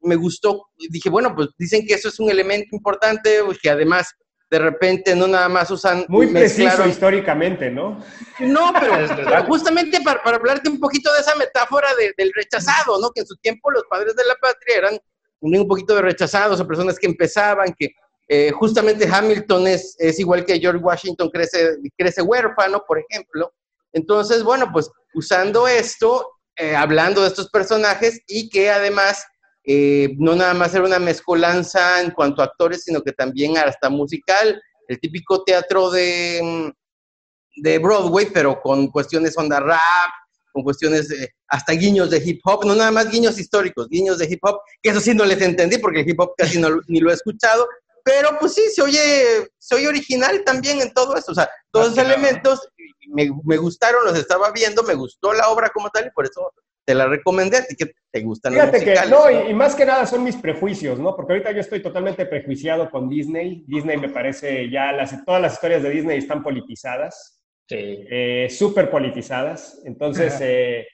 me gustó, dije, bueno, pues dicen que eso es un elemento importante, que además de repente no nada más usan... Muy preciso históricamente, ¿no? No, pero justamente para, para, hablarte un poquito de esa metáfora del rechazado, ¿no? Que en su tiempo los padres de la patria eran un poquito de rechazados o personas que empezaban, que eh, justamente Hamilton es, es, igual que George Washington, crece, crece huérfano, por ejemplo. Entonces, bueno, pues usando esto, eh, hablando de estos personajes y que además eh, no nada más era una mezcolanza en cuanto a actores, sino que también hasta musical, el típico teatro de, mm, de Broadway, pero con cuestiones onda rap, con cuestiones hasta guiños de hip hop, no nada más guiños históricos, guiños de hip hop, que eso sí no les entendí porque el hip hop casi no, ni lo he escuchado, pero pues sí, se oye, se oye original también en todo eso, o sea, todos esos elementos me, me, gustaron, los estaba viendo, me gustó la obra como tal y por eso te la recomendé, así que te gustan Fíjate que, no, y, más que nada son mis prejuicios, ¿no? Porque ahorita yo estoy totalmente prejuiciado con Disney. Disney me parece ya, las, todas las historias de Disney están politizadas. Sí. Eh, súper politizadas. Entonces, eh,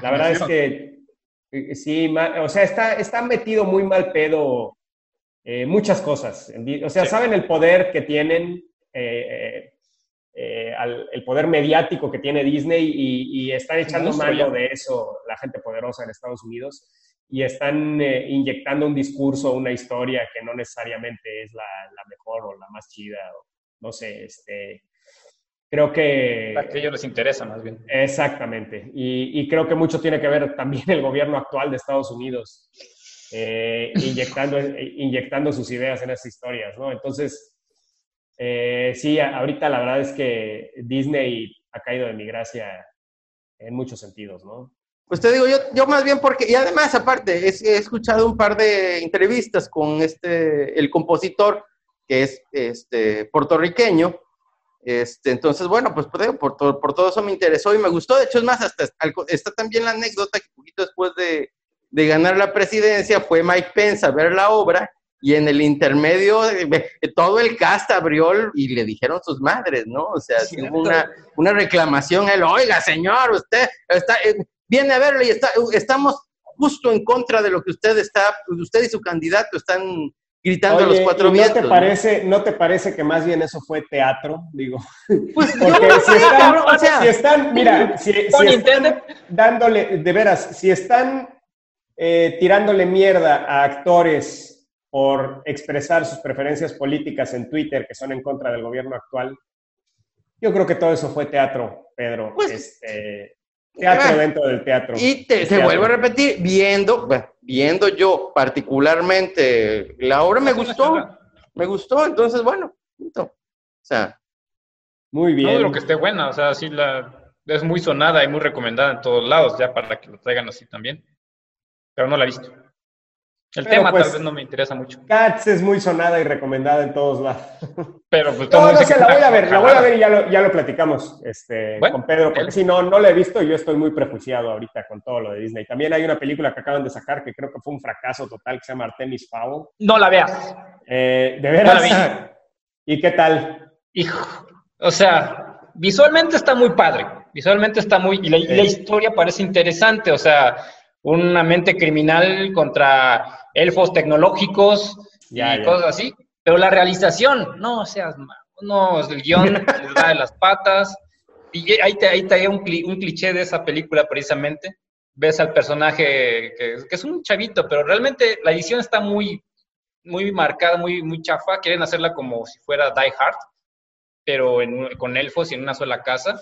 la verdad es que eh, sí, o sea, está, está metido muy mal pedo muchas cosas. O sea, saben el poder que tienen eh, al, el poder mediático que tiene Disney y, están echando mano de eso la gente poderosa en Estados Unidos y están eh, inyectando un discurso, una historia que no necesariamente es la, mejor o la más chida, o, no sé, este, creo que... A ellos les interesa más bien. Exactamente, y, creo que mucho tiene que ver también el gobierno actual de Estados Unidos, eh, inyectando, inyectando sus ideas en esas historias, ¿no? Entonces, eh, sí, ahorita la verdad es que Disney ha caído de mi gracia en muchos sentidos, ¿no? Pues te digo, yo, yo más bien porque, y además aparte, he, escuchado un par de entrevistas con este, el compositor, que es este, puertorriqueño, este, entonces, bueno, pues por, por, por, todo eso me interesó y me gustó. De hecho, es más, hasta está también la anécdota que poquito después de, de ganar la presidencia fue Mike Pence a ver la obra y en el intermedio todo el cast abrió y le dijeron sus madres, ¿no? O sea, hubo una, una reclamación, él, oiga, señor, usted está, eh, viene a verlo y está, estamos justo en contra de lo que usted está, usted y su candidato están gritando a los cuatro vientos. ¿no te, parece, ¿no? te parece que más bien eso fue teatro? Digo, pues porque si, están, o sea, si están, mira, si, están dándole, de veras, si están eh, tirándole mierda a actores por expresar sus preferencias políticas en Twitter que son en contra del gobierno actual. Yo creo que todo eso fue teatro, Pedro. Pues, este, teatro dentro del teatro. Y te, vuelvo a repetir, viendo, viendo yo particularmente la obra me gustó, me gustó, entonces bueno, o sea. Muy bien. Todo lo que esté buena, o sea, sí la, es muy sonada y muy recomendada en todos lados, ya para que lo traigan así también. Pero no la he visto. El tema tal pues, vez no me interesa mucho. Cats es muy sonada y recomendada en todos lados. Pero pues todo no, no sé, la voy a ver, la voy a ver y ya lo, ya lo platicamos este, con Pedro, porque si no, no la he visto y yo estoy muy prejuiciado ahorita con todo lo de Disney. También hay una película que acaban de sacar que creo que fue un fracaso total que se llama Artemis Fowl. No la veas. Eh, ¿De veras? ¿Y qué tal? Hijo, o sea, visualmente está muy padre. Visualmente está muy... y la historia parece interesante, o sea una mente criminal contra elfos tecnológicos y cosas así. Pero la realización, no seas no, el guion les da de las patas. Y ahí te, ahí te un, un cliché de esa película precisamente. Ves al personaje que, es un chavito, pero realmente la edición está muy, muy marcada, muy, muy chafa. Quieren hacerla como si fuera Die Hard, pero con elfos y en una sola casa.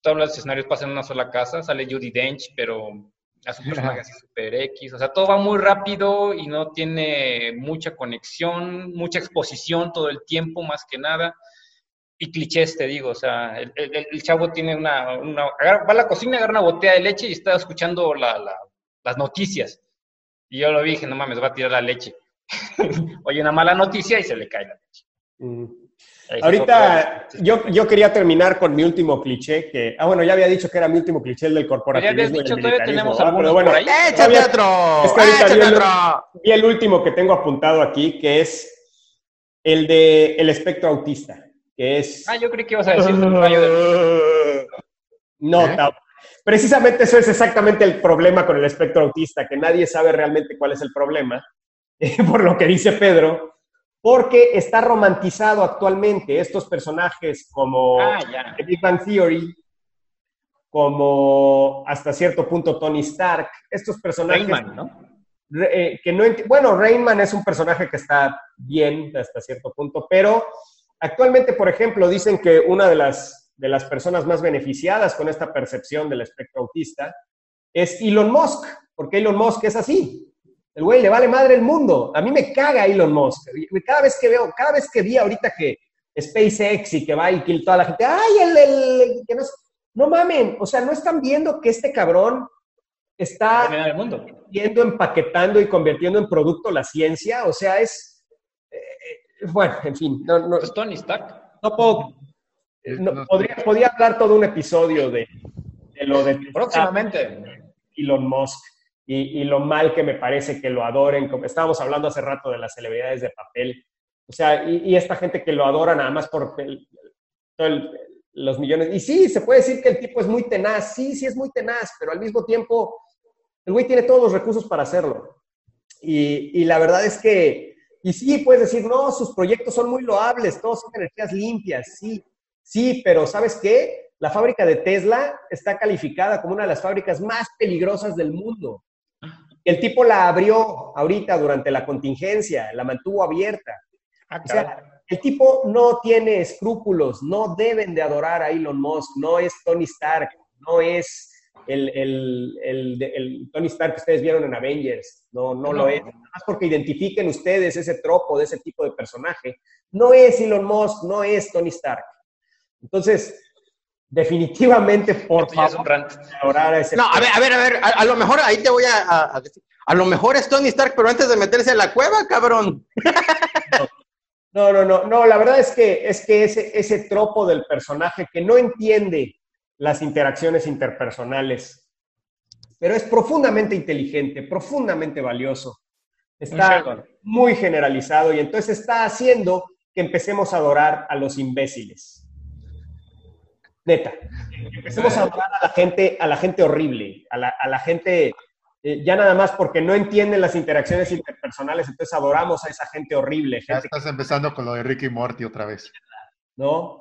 Todos los escenarios pasan en una sola casa. Sale Judy Dench, pero a su personaje así super X, o sea, todo va muy rápido y no tiene mucha conexión, mucha exposición todo el tiempo, más que nada, y clichés, te digo, o sea, el, el, chavo tiene una, una va a la cocina, agarra una botella de leche y está escuchando la, las noticias, y yo lo vi dije, no mames, va a tirar la leche. Oye, una mala noticia y se le cae la leche. Ahorita yo, yo quería terminar con mi último cliché, que, ah, bueno, ya había dicho que era mi último cliché, el del corporativismo. Ya dicho, todavía tenemos ah, pero bueno, ¡Échate otro! Es que ahorita vi el, último que tengo apuntado aquí, que es el de el espectro autista, que es... Ah, yo creí que ibas a decir un rayo de... No, ¿Eh? Precisamente eso es exactamente el problema con el espectro autista, que nadie sabe realmente cuál es el problema, por lo que dice Pedro, porque está romantizado actualmente estos personajes como Ah. The Big Bang Theory, como hasta cierto punto Tony Stark, estos personajes Rayman, ¿no? Eh, que no bueno, Rainman es un personaje que está bien hasta cierto punto, pero actualmente, por ejemplo, dicen que una de las, de las personas más beneficiadas con esta percepción del espectro autista es Elon Musk, porque Elon Musk es así. El güey le vale madre el mundo. A mí me caga Elon Musk. Cada vez que veo, cada vez que vi ahorita que SpaceX y que va y que toda la gente, ay, el, el- que no, es-". no mamen, o sea, no están viendo que este cabrón está el mundo. yendo, empaquetando y convirtiendo en producto la ciencia. O sea, es. eh, eh, bueno, en fin, no, no, Pues Tony Stark. no puedo. no- podría, podría hablar todo un episodio de, de lo de Próximamente. Elon Musk y, y lo mal que me parece que lo adoren. Estábamos hablando hace rato de las celebridades de papel. O sea, y, y esta gente que lo adora nada más por el- todo el- los millones. Y sí, se puede decir que el tipo es muy tenaz. Sí, sí es muy tenaz, pero al mismo tiempo el güey tiene todos los recursos para hacerlo. Y, y la verdad es que, y sí, puedes decir, no, sus proyectos son muy loables, todos son energías limpias, sí, sí, pero ¿sabes qué? La fábrica de Tesla está calificada como una de las fábricas más peligrosas del mundo. El tipo la abrió ahorita durante la contingencia, la mantuvo abierta. Ah, O sea, el tipo no tiene escrúpulos, no deben de adorar a Elon Musk, no es Tony Stark, no es el, el- el- de- el Tony Stark que ustedes vieron en Avengers, no, no, lo No. es. Nada más porque identifiquen ustedes ese tropo de ese tipo de personaje. No es Elon Musk, no es Tony Stark. Entonces, definitivamente, por Esto favor, a ese No, a ver, a ver, a ver, a, a lo mejor ahí te voy a, a- a decir. A lo mejor es Tony Stark, pero antes de meterse a la cueva, cabrón. No, no, no, no, la verdad es que, es que ese, ese tropo del personaje que no entiende las interacciones interpersonales, pero es profundamente inteligente, profundamente valioso, está muy generalizado y entonces está haciendo que empecemos a adorar a los imbéciles. Neta, empecemos a adorar a la gente, a la gente horrible, a la, a la gente, eh, ya nada más porque no entienden las interacciones interpersonales, entonces adoramos a esa gente horrible, Ya estás empezando con lo de Ricky Morty otra vez. ¿no?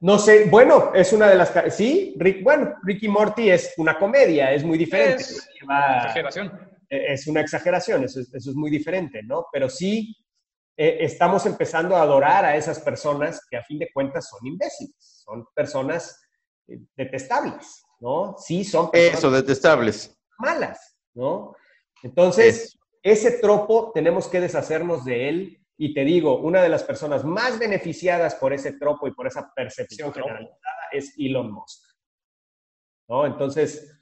No sé, bueno, es una de las... Sí, Rick, bueno, Ricky Morty es una comedia, es muy diferente. Es Va- Exageración. eh, es una exageración, eso es, eso es muy diferente, ¿no? Pero sí eh, estamos empezando a adorar a esas personas que a fin de cuentas son imbéciles, son personas eh, detestables, ¿no? Sí, son personas Eso, detestables. malas, ¿no? Entonces, ese tropo tenemos que deshacernos de él. Y te digo, una de las personas más beneficiadas por ese tropo y por esa percepción generalizada es Elon Musk. ¿No? Entonces,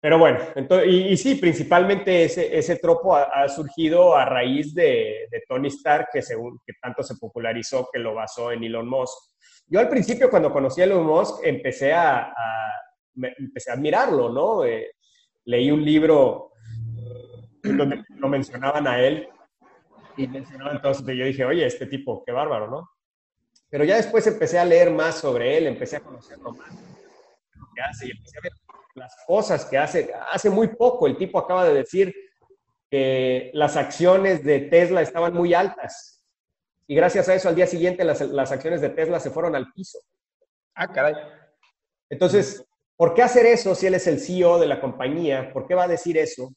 pero bueno, ento- y, y sí, principalmente ese, ese tropo ha, ha surgido a raíz de, de Tony Stark, que, según, que tanto se popularizó que lo basó en Elon Musk. Yo al principio, cuando conocí a Elon Musk, empecé a, empecé a admirarlo, ¿no? Eh, leí un libro donde lo mencionaban a él y mencionaban y yo dije, oye, este tipo, qué bárbaro, ¿no? Pero ya después empecé a leer más sobre él, empecé a conocerlo más, lo que hace, y empecé a ver las cosas que hace. Hace muy poco el tipo acaba de decir que las acciones de Tesla estaban muy altas. Y gracias a eso, al día siguiente, las, las acciones de Tesla se fueron al piso. Ah, caray. Entonces, ¿por qué hacer eso si él es el CEO de la compañía? ¿Por qué va a decir eso?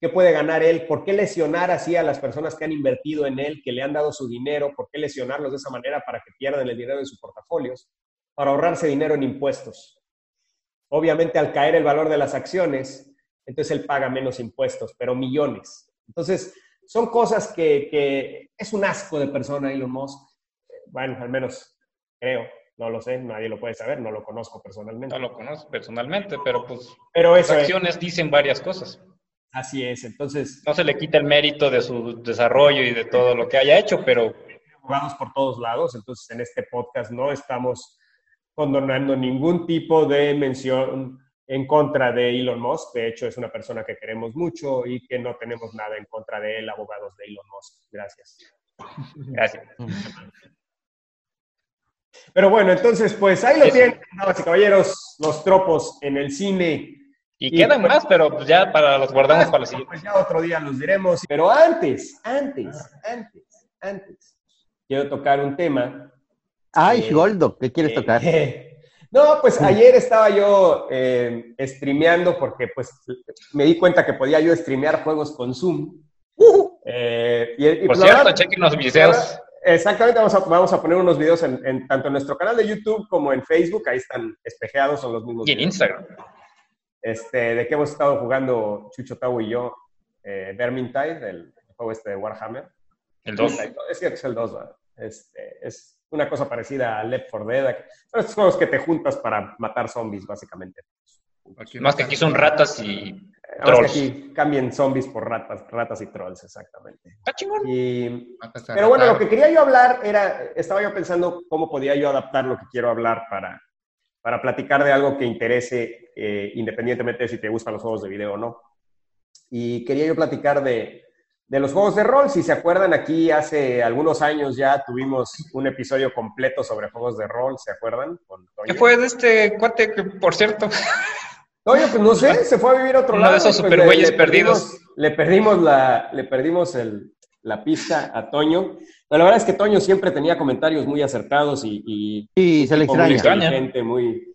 ¿Qué puede ganar él? ¿Por qué lesionar así a las personas que han invertido en él, que le han dado su dinero? ¿Por qué lesionarlos de esa manera para que pierdan el dinero en sus portafolios? Para ahorrarse dinero en impuestos. Obviamente, al caer el valor de las acciones, entonces él paga menos impuestos, pero millones. Entonces, son cosas que, que es un asco de persona Elon Musk. Bueno, al menos creo, no lo sé, nadie lo puede saber, no lo conozco personalmente. No lo conozco personalmente, pero pues Pero eso es, acciones dicen varias cosas. así es. Entonces, No se le quita el mérito de su desarrollo y de todo lo que haya hecho, pero abogados por todos lados, entonces en este podcast no estamos condonando ningún tipo de mención en contra de Elon Musk. De hecho, es una persona que queremos mucho y que no tenemos nada en contra de él, abogados de Elon Musk. Gracias. gracias. Pero bueno, entonces, pues ahí lo tienen, damas y caballeros, los tropos en el cine. Y, quedan pues, más, pero pues ya para los guardamos ah, para la siguiente. Pues ya otro día los diremos. Pero antes, antes, antes, antes, quiero tocar un tema. Ay, Eh, Goldo, ¿qué quieres tocar? No, pues ayer estaba yo eh, streameando porque pues me di cuenta que podía yo streamear juegos con Zoom. Eh, y, y, Por pues, cierto, verdad, chequen los videos. Exactamente, vamos a, vamos a poner unos videos en, en- tanto en nuestro canal de YouTube como en Facebook, ahí están espejeados, son los mismos. Y en videos. Instagram. Este, de que hemos estado jugando Chucho Tau y yo, eh, Vermintide, el juego este de Warhammer. El 2. Es cierto, es el 2, ¿verdad? Este, es una cosa parecida a Left 4 Dead. Son estos juegos que te juntas para matar zombies, básicamente. Aquí Más que aquí son ratas y... Nada más que Trolls. aquí cambien zombies por ratas, ratas y trolls, exactamente. Está chingón. Y Pero bueno, lo que quería yo hablar era, estaba yo pensando cómo podía yo adaptar lo que quiero hablar para, para platicar de algo que interese, eh, independientemente de si te gustan los juegos de video o no. Y quería yo platicar de, de los juegos de rol. Si se acuerdan, aquí hace algunos años ya tuvimos un episodio completo sobre juegos de rol, ¿se acuerdan? Con Toño. ¿Qué fue de este cuate que, por cierto, Toño, pues no sé, se fue a vivir a otro Uno lado. de esos y, pues, supergüeyes le- le perdimos- perdidos. Le perdimos la, le perdimos el- la pista a Toño. Pero la verdad es que Toño siempre tenía comentarios muy acertados y, y Sí, se le muy extraña. inteligente, muy...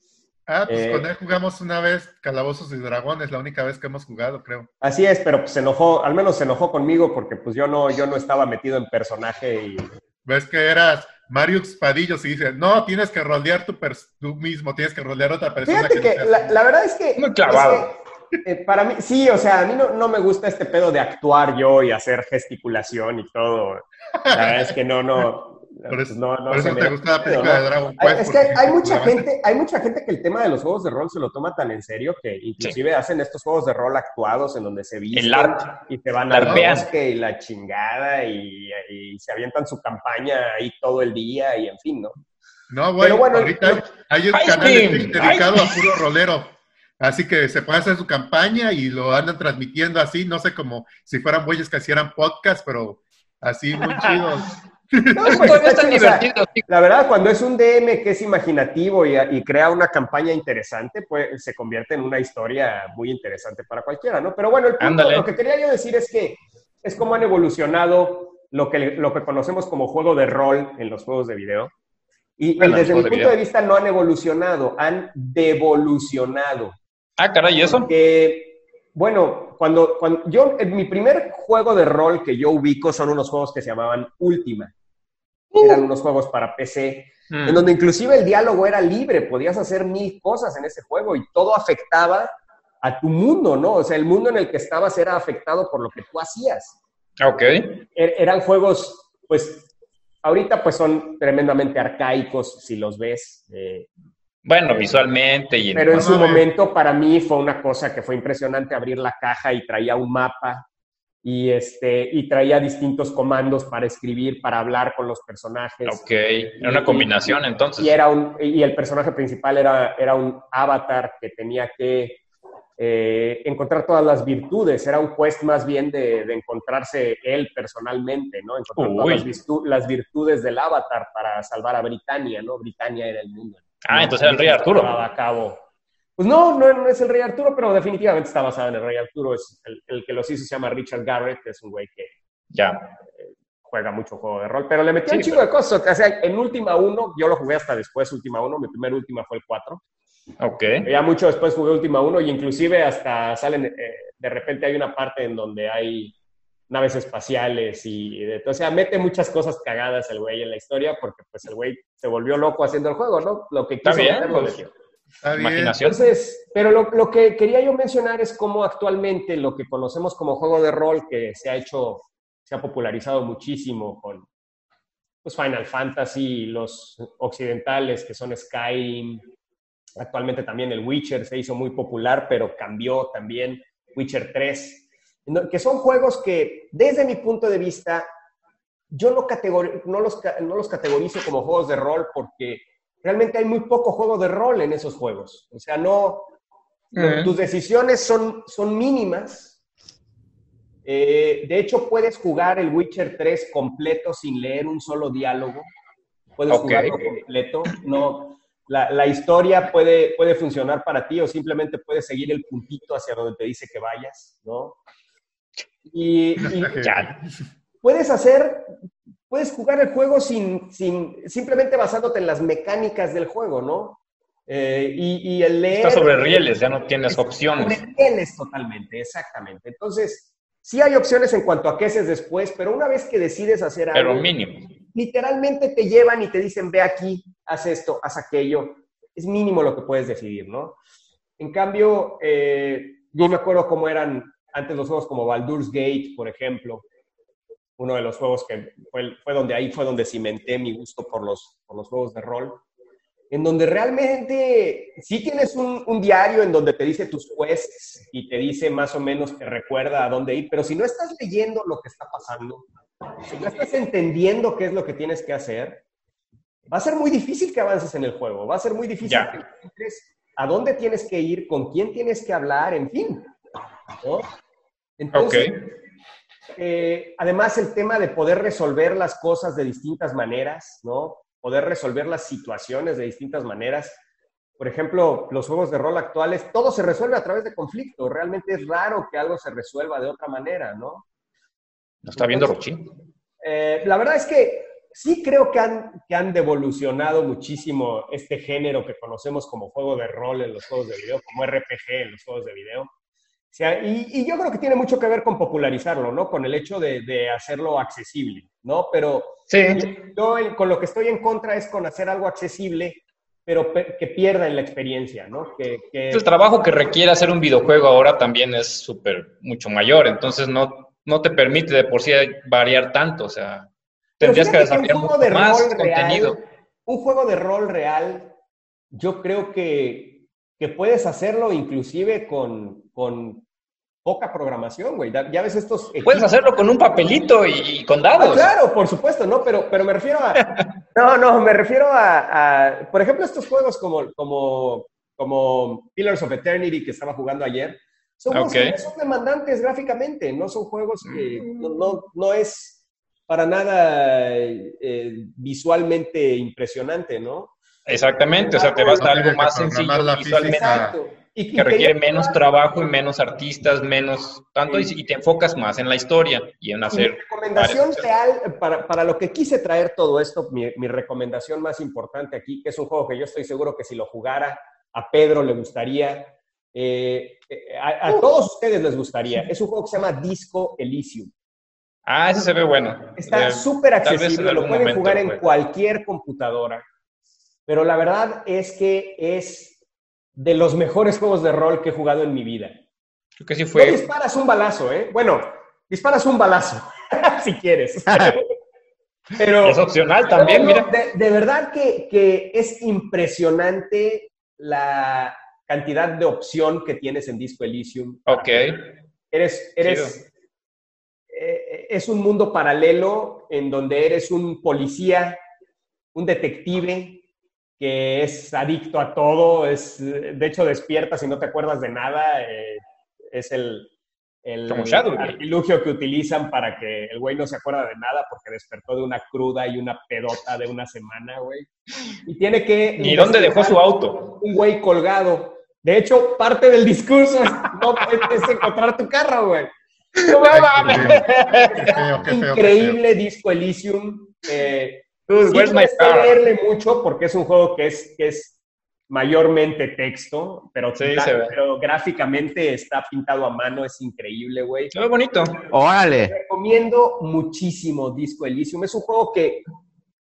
Ah, pues Eh, con él jugamos una vez Calabozos y Dragones, la única vez que hemos jugado, creo. Así es, pero pues se enojó, al menos se enojó conmigo porque pues yo no, yo no estaba metido en personaje y... Ves que eras Marius Padillos y dices, no, tienes que rolear tu tú mismo, tienes que rolear a otra persona. Fíjate que la, la verdad es que... Muy clavado. es que, eh, para mí, sí, o sea, a mí no, no me gusta este pedo de actuar yo y hacer gesticulación y todo. La verdad es que no, no... Por eso, pues, no, no por se eso me te da gusta la pedo, película ¿no? de Dragon Hay- Quest. Es que hay mucha jugabas- gente, hay mucha gente que el tema de los juegos de rol se lo toma tan en serio que inclusive hacen estos juegos de rol actuados en donde se visten y se van al bosque y la chingada y, y se avientan su campaña ahí todo el día y en fin, ¿no? No, güey, Pero bueno, ahorita hay un canal dedicado a puro rolero. Así que se puede hacer su campaña y lo andan transmitiendo así, no sé, como si fueran bueyes que hicieran podcast, pero así muy chidos. No, pues, chido, o sea. La verdad, cuando es un DM que es imaginativo y, y crea una campaña interesante, pues se convierte en una historia muy interesante para cualquiera, ¿no? Pero bueno, el punto, lo que quería yo decir es que es como han evolucionado lo que, lo que conocemos como juego de rol en los juegos de video. Y, y desde mi de punto de video. vista no han evolucionado, han devolucionado. Ah, caray, ¿y eso? Porque, bueno, cuando, cuando yo, en mi primer juego de rol que yo ubico son unos juegos que se llamaban Ultima. Eran unos juegos para PC, Mm. en donde inclusive el diálogo era libre, podías hacer mil cosas en ese juego y todo afectaba a tu mundo, ¿no? O sea, el mundo en el que estabas era afectado por lo que tú hacías. Ok. Er- eran juegos, pues, ahorita pues son tremendamente arcaicos si los ves. eh, Bueno, visualmente y en- pero en su momento para mí fue una cosa que fue impresionante abrir la caja y traía un mapa y, este, y traía distintos comandos para escribir, para hablar con los personajes. Ok. Era una combinación entonces. Y, era un, y el personaje principal era, era un avatar que tenía que eh, encontrar todas las virtudes. Era un quest más bien de, de encontrarse él personalmente, ¿no? Encontrar Uy. todas las, virtu- las virtudes del avatar para salvar a Britannia, ¿no? Britannia era el mundo. Ah, entonces era el rey Arturo. Llevaba a cabo. Pues no, no, no es el rey Arturo, pero definitivamente está basado en el rey Arturo. Es el, el que los hizo se llama Richard Garrett, que es un güey que Ya. juega mucho juego de rol, pero le metí un Sí, chingo de cosas. O sea, en Última 1, yo lo jugué hasta después, Última 1, mi primer Última fue el 4. Ok. Ya mucho después jugué Última 1 y inclusive hasta salen, eh, de repente hay una parte en donde hay naves espaciales y, de- o sea, mete muchas cosas cagadas el güey en la historia porque pues el güey se volvió loco haciendo el juego, ¿no? Lo que quiso bien, pues. Imaginación. Entonces, pero lo, lo que quería yo mencionar es cómo actualmente lo que conocemos como juego de rol, que se ha hecho, se ha popularizado muchísimo con pues, Final Fantasy, los occidentales que son Skyrim, actualmente también el Witcher se hizo muy popular, pero cambió también Witcher 3, no- que son juegos que desde mi punto de vista yo no, no, los, no los categorizo como juegos de rol porque realmente hay muy poco juego de rol en esos juegos. O sea, no, tus decisiones son, son mínimas. Eh, de hecho, puedes jugar el Witcher 3 completo sin leer un solo diálogo. puedes jugarlo completo. No, la, la historia puede, puede funcionar para ti o simplemente puedes seguir el puntito hacia donde te dice que vayas, ¿no? Y, y Ya. puedes hacer, puedes jugar el juego sin, sin, simplemente basándote en las mecánicas del juego, ¿no? Eh, y, y el leer... Está sobre rieles, ya no tienes opciones. Sobre rieles totalmente, exactamente. Entonces, sí hay opciones en cuanto a qué haces después, pero una vez que decides hacer algo, Pero mínimo. literalmente te llevan y te dicen, ve aquí, haz esto, haz aquello. Es mínimo lo que puedes decidir, ¿no? En cambio, eh, yo me acuerdo cómo eran antes los juegos como Baldur's Gate, por ejemplo, uno de los juegos que fue, fue donde ahí fue donde cimenté mi gusto por los, por los juegos de rol, en donde realmente sí tienes un, un diario en donde te dice tus quests y te dice más o menos, te recuerda a dónde ir, pero si no estás leyendo lo que está pasando, si no estás entendiendo qué es lo que tienes que hacer, va a ser muy difícil que avances en el juego, va a ser muy difícil Ya. que encuentres a dónde tienes que ir, con quién tienes que hablar, en fin. ¿no? Entonces, eh, además el tema de poder resolver las cosas de distintas maneras, ¿no? Poder resolver las situaciones de distintas maneras. Por ejemplo, los juegos de rol actuales, todo se resuelve a través de conflicto. Realmente es raro que algo se resuelva de otra manera, ¿no? ¿No está viendo Rochín? Eh, la verdad es que sí creo que han, que han devolucionado muchísimo este género que conocemos como juego de rol en los juegos de video, como RPG en los juegos de video. Sea, y, y yo creo que tiene mucho que ver con popularizarlo, ¿no? Con el hecho de, de hacerlo accesible, ¿no? Pero Sí. yo con lo que estoy en contra es con hacer algo accesible, pero pe- que pierda en la experiencia, ¿no? Que, que- El trabajo que requiere hacer un videojuego ahora también es súper, mucho mayor, entonces no, no te permite de por sí variar tanto, o sea, tendrías que un desarrollar mucho de más rol real- contenido. un juego de rol real, yo creo que, que puedes hacerlo inclusive con, con poca programación, güey. Ya ves estos... Puedes hacerlo con un papelito y, con Ah, dados. claro, por supuesto, ¿no? Pero, pero me refiero a... No, no, me refiero a, a- por ejemplo, estos juegos como, como, como Pillars of Eternity que estaba jugando ayer. Son juegos Ok. que no son demandantes gráficamente, no son juegos que no, no, no es para nada eh, visualmente impresionante, ¿no? Exactamente, o sea, te vas a algo más sencillo la visualmente, física. Exacto. Y, y que requiere menos trabajo y menos artistas, menos tanto, y, y te enfocas más en la historia y en Y mi hacer recomendación real, para, para lo que quise traer todo esto, mi, mi recomendación más importante aquí, que es un juego que yo estoy seguro que si lo jugara, a Pedro le gustaría, eh, eh, a, a todos ustedes les gustaría. Es un juego que se llama Disco Elysium. Ah, ese se ve bueno. Está Eh, súper accesible, lo pueden momento jugar en juegue. cualquier computadora. Pero la verdad es que es de los mejores juegos de rol que he jugado en mi vida. Creo que sí No fue. disparas un balazo, ¿eh? Bueno, disparas un balazo, si quieres. Pero Es opcional también, no, no, mira. De, de verdad que, que es impresionante la cantidad de opción que tienes en Disco Elysium. Ok. Eres, eres, eh, es un mundo paralelo en donde eres un policía, un detective que es adicto a todo, es, de hecho despiertas y no te acuerdas de nada, eh, es el, el artilugio que utilizan para que el güey no se acuerda de nada porque despertó de una cruda y una pedota de una semana, güey. Y tiene que... ¿Y dónde dejó su auto? Un güey colgado. De hecho, parte del discurso es, no, es- es encontrar tu carro, güey. No. Qué feo, qué feo, qué Increíble Disco Elysium. Eh, Dude, sí where's my leerle mucho porque es un juego que es, que es mayormente texto, pero, Sí, se ve. pero gráficamente está pintado a mano, es increíble, güey. Se ve bonito. Órale. Recomiendo muchísimo Disco Elysium. Es un juego que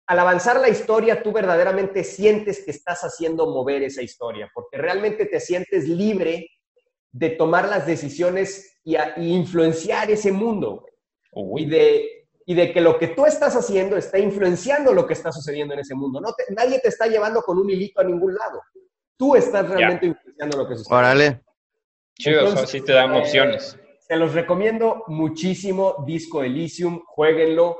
al avanzar la historia tú verdaderamente sientes que estás haciendo mover esa historia, porque realmente te sientes libre de tomar las decisiones y, a- y influenciar ese mundo. güey. Y Uy, de, y de que lo que tú estás haciendo está influenciando lo que está sucediendo en ese mundo. No te- nadie te está llevando con un hilito a ningún lado. Tú estás realmente influenciando lo que sucede. Órale. chido, o sea, entonces, sí te dan eh, opciones. Se los recomiendo muchísimo Disco Elysium, jueguenlo.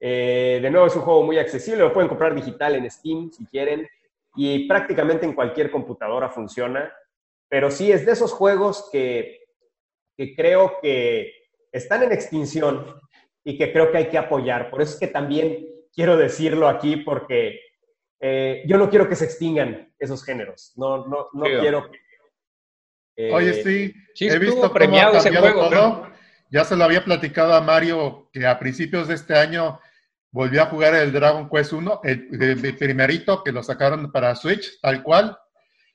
Eh, de nuevo es un juego muy accesible, lo pueden comprar digital en Steam si quieren y prácticamente en cualquier computadora funciona. Pero sí es de esos juegos que, que creo que están en extinción y que creo que hay que apoyar. Por eso es que también quiero decirlo aquí porque eh, yo no quiero que se extingan esos géneros. No, no, no quiero que... Eh, Oye, sí, he visto premiado cómo ha cambiado juego, todo. Ya se lo había platicado a Mario que a principios de este año volvió a jugar el Dragon Quest 1, el, primerito que lo sacaron para Switch, tal cual.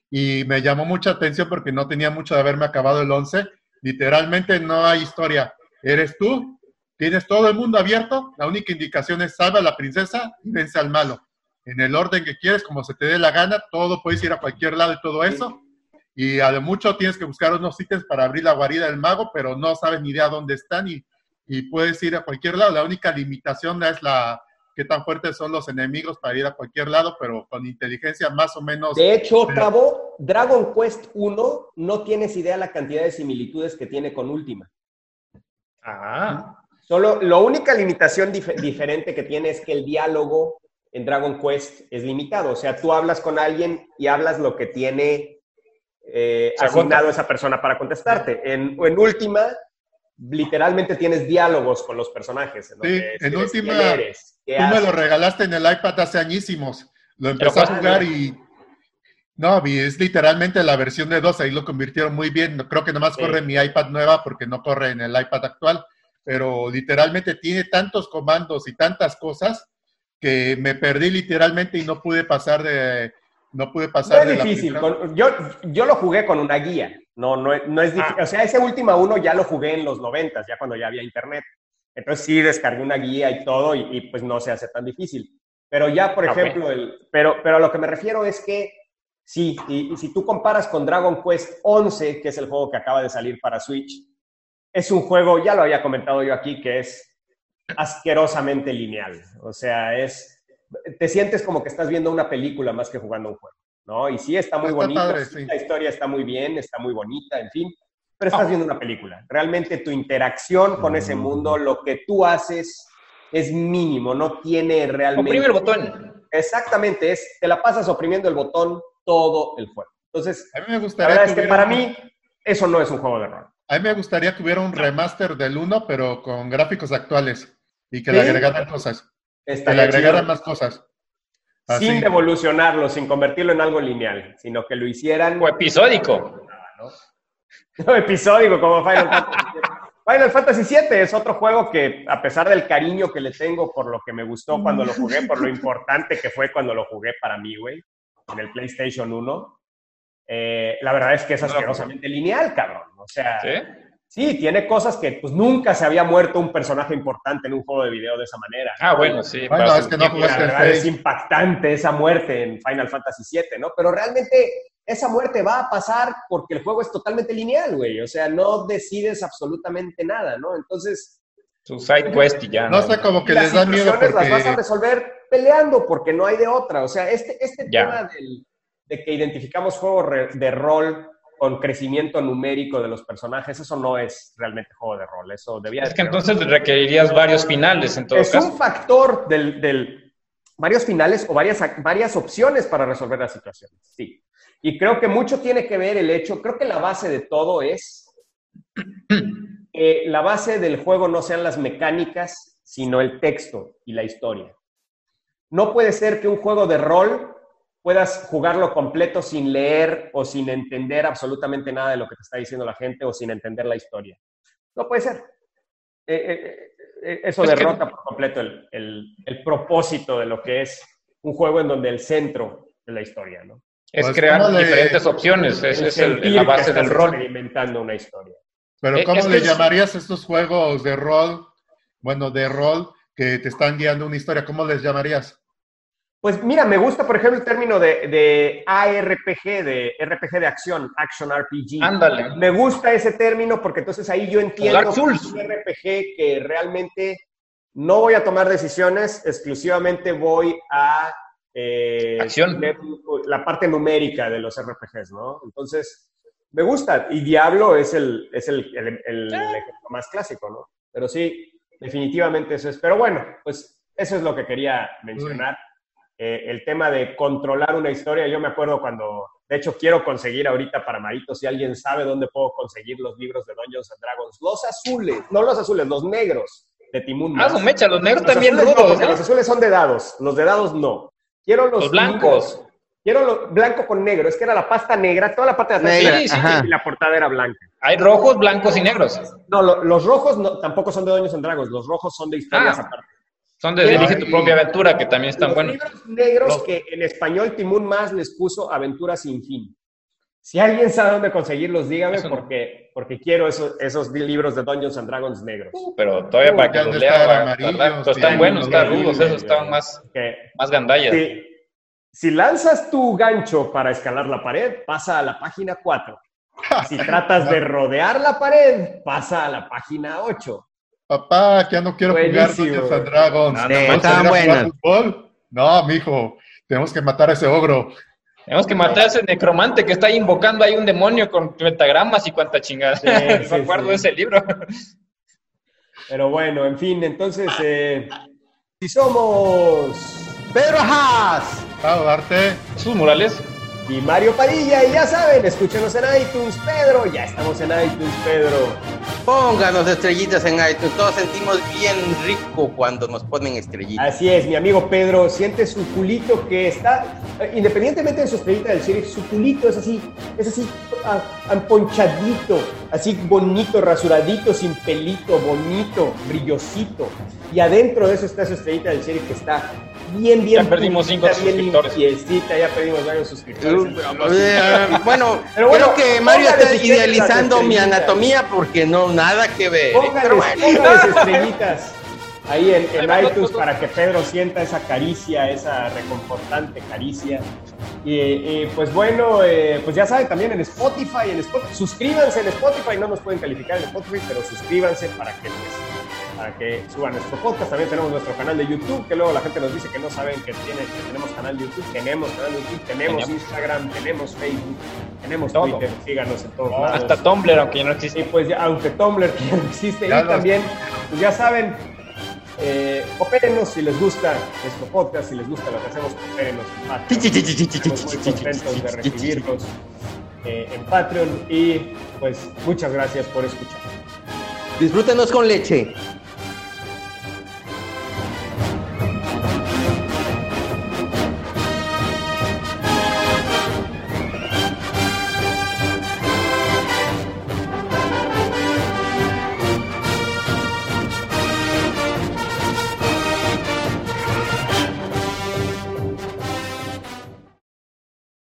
Y me llamó mucha atención porque no tenía mucho de haberme acabado el 11. Literalmente no hay historia. Eres tú, tienes todo el mundo abierto, la única indicación es salva a la princesa y vence al malo. En el orden que quieres, como se te dé la gana, todo puedes ir a cualquier lado y todo eso. Y a lo mucho tienes que buscar unos ítems para abrir la guarida del mago, pero no sabes ni idea dónde están y, y puedes ir a cualquier lado. La única limitación es la qué tan fuertes son los enemigos para ir a cualquier lado, pero con inteligencia más o menos. De hecho, Cabo, Dragon Quest 1 no tienes idea la cantidad de similitudes que tiene con Última. Ah. Solo, la única limitación diferente que tiene es que el diálogo en Dragon Quest es limitado. O sea, tú hablas con alguien y hablas lo que tiene eh, asignado esa persona para contestarte. En, en última, literalmente tienes diálogos con los personajes. En sí, en última, tú me lo regalaste en el iPad hace añísimos. Lo empecé a jugar y... No, es literalmente la versión de 2, ahí lo convirtieron muy bien. Creo que nomás corre en mi iPad nueva porque no corre en el iPad actual, pero literalmente tiene tantos comandos y tantas cosas que me perdí literalmente y no pude pasar de, no pude pasar no es difícil. yo, yo lo jugué con una guía. No, no, no es difícil. Ah. O sea, ese último uno ya lo jugué en los noventas, ya cuando ya había internet. Entonces sí descargué una guía y todo y, pues no se hace tan difícil. Pero ya, por ejemplo, el, pero, pero a lo que me refiero es que sí, y, si tú comparas con Dragon Quest 11, que es el juego que acaba de salir para Switch, es un juego, ya lo había comentado yo aquí, que es asquerosamente lineal. O sea, es te sientes como que estás viendo una película más que jugando un juego, ¿no? Y sí, está muy bonito, la historia está muy bien, está muy bonita, en fin, pero estás viendo una película. Realmente tu interacción con ese mundo, lo que tú haces es mínimo, no tiene realmente... Oprime el botón. Exactamente, es, te la pasas oprimiendo el botón todo el juego. Entonces, a mí me gustaría que, para mí eso no es un juego de rol. A mí me gustaría que hubiera un remaster del 1, pero con gráficos actuales y que le agregaran cosas que le agregaran más cosas. Sin evolucionarlo, sin convertirlo en algo lineal, sino que lo hicieran... O episódico. No, episódico, como Final Fantasy Final Fantasy VII es otro juego que, a pesar del cariño que le tengo por lo que me gustó cuando lo jugué, por lo importante que fue cuando lo jugué para mí, güey, en el PlayStation 1, eh, la verdad es que es asquerosamente lineal, cabrón. O sea, Sí, tiene cosas que pues nunca se había muerto un personaje importante en un juego de video de esa manera. Ah, bueno, sí. Bueno, es que no la verdad es impactante esa muerte en Final Fantasy VII, ¿no? Pero realmente esa muerte va a pasar porque el juego es totalmente lineal, güey. O sea, no decides absolutamente nada, ¿no? Entonces... Su side quest y ya. No, sé, como que les da miedo porque... las vas a resolver peleando porque no hay de otra. O sea, este, este tema de que identificamos juegos de rol con crecimiento numérico de los personajes, eso no es realmente juego de rol. Eso debía Es que entonces requerirías varios finales en todo es caso. Un factor del, del, varios finales o varias, varias opciones para resolver las situaciones. Sí. Y creo que mucho tiene que ver el hecho, creo que la base de todo es que la base del juego no sean las mecánicas, sino el texto y la historia. No puede ser que un juego de rol puedas jugarlo completo sin leer o sin entender absolutamente nada de lo que te está diciendo la gente o sin entender la historia. No puede ser. Eh, eh, eh, eso derrota por completo el, propósito de lo que es un juego en donde el centro es la historia, ¿no? Es pues, crear diferentes opciones, esa es la base del rol. Experimentando una historia. Pero ¿cómo le llamarías a estos juegos de rol, bueno, de rol que te están guiando una historia? ¿Cómo les llamarías? Pues mira, me gusta, por ejemplo, el término de, ARPG, de RPG de acción, Action RPG. Ándale. Me gusta ese término porque entonces ahí yo entiendo que es un RPG que realmente no voy a tomar decisiones, exclusivamente voy a... Eh, acción. La parte numérica de los RPGs, ¿no? Entonces, me gusta. Y Diablo es el, es el, el, ejemplo más clásico, ¿no? Pero sí, definitivamente eso es. Pero bueno, pues eso es lo que quería mencionar. Eh, el tema de controlar una historia. Yo me acuerdo cuando, de hecho, quiero conseguir ahorita para Marito, si alguien sabe dónde puedo conseguir los libros de Dungeons and Dragons, los azules, no los azules, los negros. de Timun Ah, su mecha, los negros Los también no, rudos, ¿no? Los azules son de dados, los de dados no. Quiero los, Los blancos. Quiero lo blanco con negro. Es que era la pasta negra, toda la parte de atrás Negra, Sí, sí, ajá. y la portada era blanca. Hay rojos, blancos y negros. No, lo- los rojos no, tampoco son de Doños and Dragons, los rojos son de historias Ah. aparte. Son de. Dirige tu propia aventura, que también están los buenos. libros negros Los- que en español Timun Más les puso Aventuras sin fin. Si alguien sabe dónde conseguirlos, dígame, no. porque, porque quiero esos, esos libros de Dungeons and Dragons negros. Pero todavía para que los lea, están buenos, los están rudos, esos estaban más, Que más gandallas. si, si lanzas tu gancho para escalar la pared, pasa a la página 4. Si tratas de rodear la pared, pasa a la página 8. Papá, que ya no quiero jugar. Dungeons and Dragons. No, no, ¿Vamos a estaban buenas. fútbol? No, mijo, tenemos que matar a ese ogro. Tenemos que matar a ese necromante que está invocando ahí un demonio con pentagramas y cuanta chingada. Sí, Me sí, acuerdo sí. de ese libro. Pero bueno, en fin, entonces, eh, si somos Pedro Haas. Arte. Sus murales. Y Mario Padilla, y ya saben, escúchenos en iTunes, Pedro, ya estamos en iTunes, Pedro. Pónganos estrellitas en iTunes. Todos sentimos bien rico cuando nos ponen estrellitas. Así es, mi amigo Pedro siente su culito que está, eh, independientemente de su estrellita del sheriff, su culito es así, es así, ah, amponchadito, así bonito, rasuradito, sin pelito, bonito, brillosito. Y adentro de eso está su estrellita del sheriff que está bien, bien. Ya perdimos cinco bien suscriptores. limpiecita, ya perdimos varios suscriptores. Eh, bueno, Pero bueno, creo que Mario está idealizando mi anatomía porque no, nada que ver. ¿eh? Póngales, Pero bueno. póngales estrellitas ahí en, en iTunes para que Pedro sienta esa caricia, esa reconfortante caricia. Y, y, pues bueno, eh, pues ya saben también en Spotify, en Spotify, suscríbanse en Spotify, no nos pueden calificar en Spotify, pero suscríbanse para que pues, para que suban nuestro podcast. También tenemos nuestro canal de YouTube, que luego la gente nos dice que no saben que, tiene, que tenemos canal de YouTube. Tenemos canal de YouTube, tenemos Tenemos. Instagram, tenemos Facebook, tenemos Todo. Twitter, síganos en todos lados. Hasta Tumblr, aunque ya no Y existe. pues ya, aunque Tumblr que ya no existe, Ya y lo- también, pues ya saben, eh, coopérenos si les gusta nuestro podcast, si les gusta lo que hacemos, en Patreon. Estamos muy contentos de recibirlos eh, en Patreon y pues muchas gracias por escuchar. Disfrútenos con leche.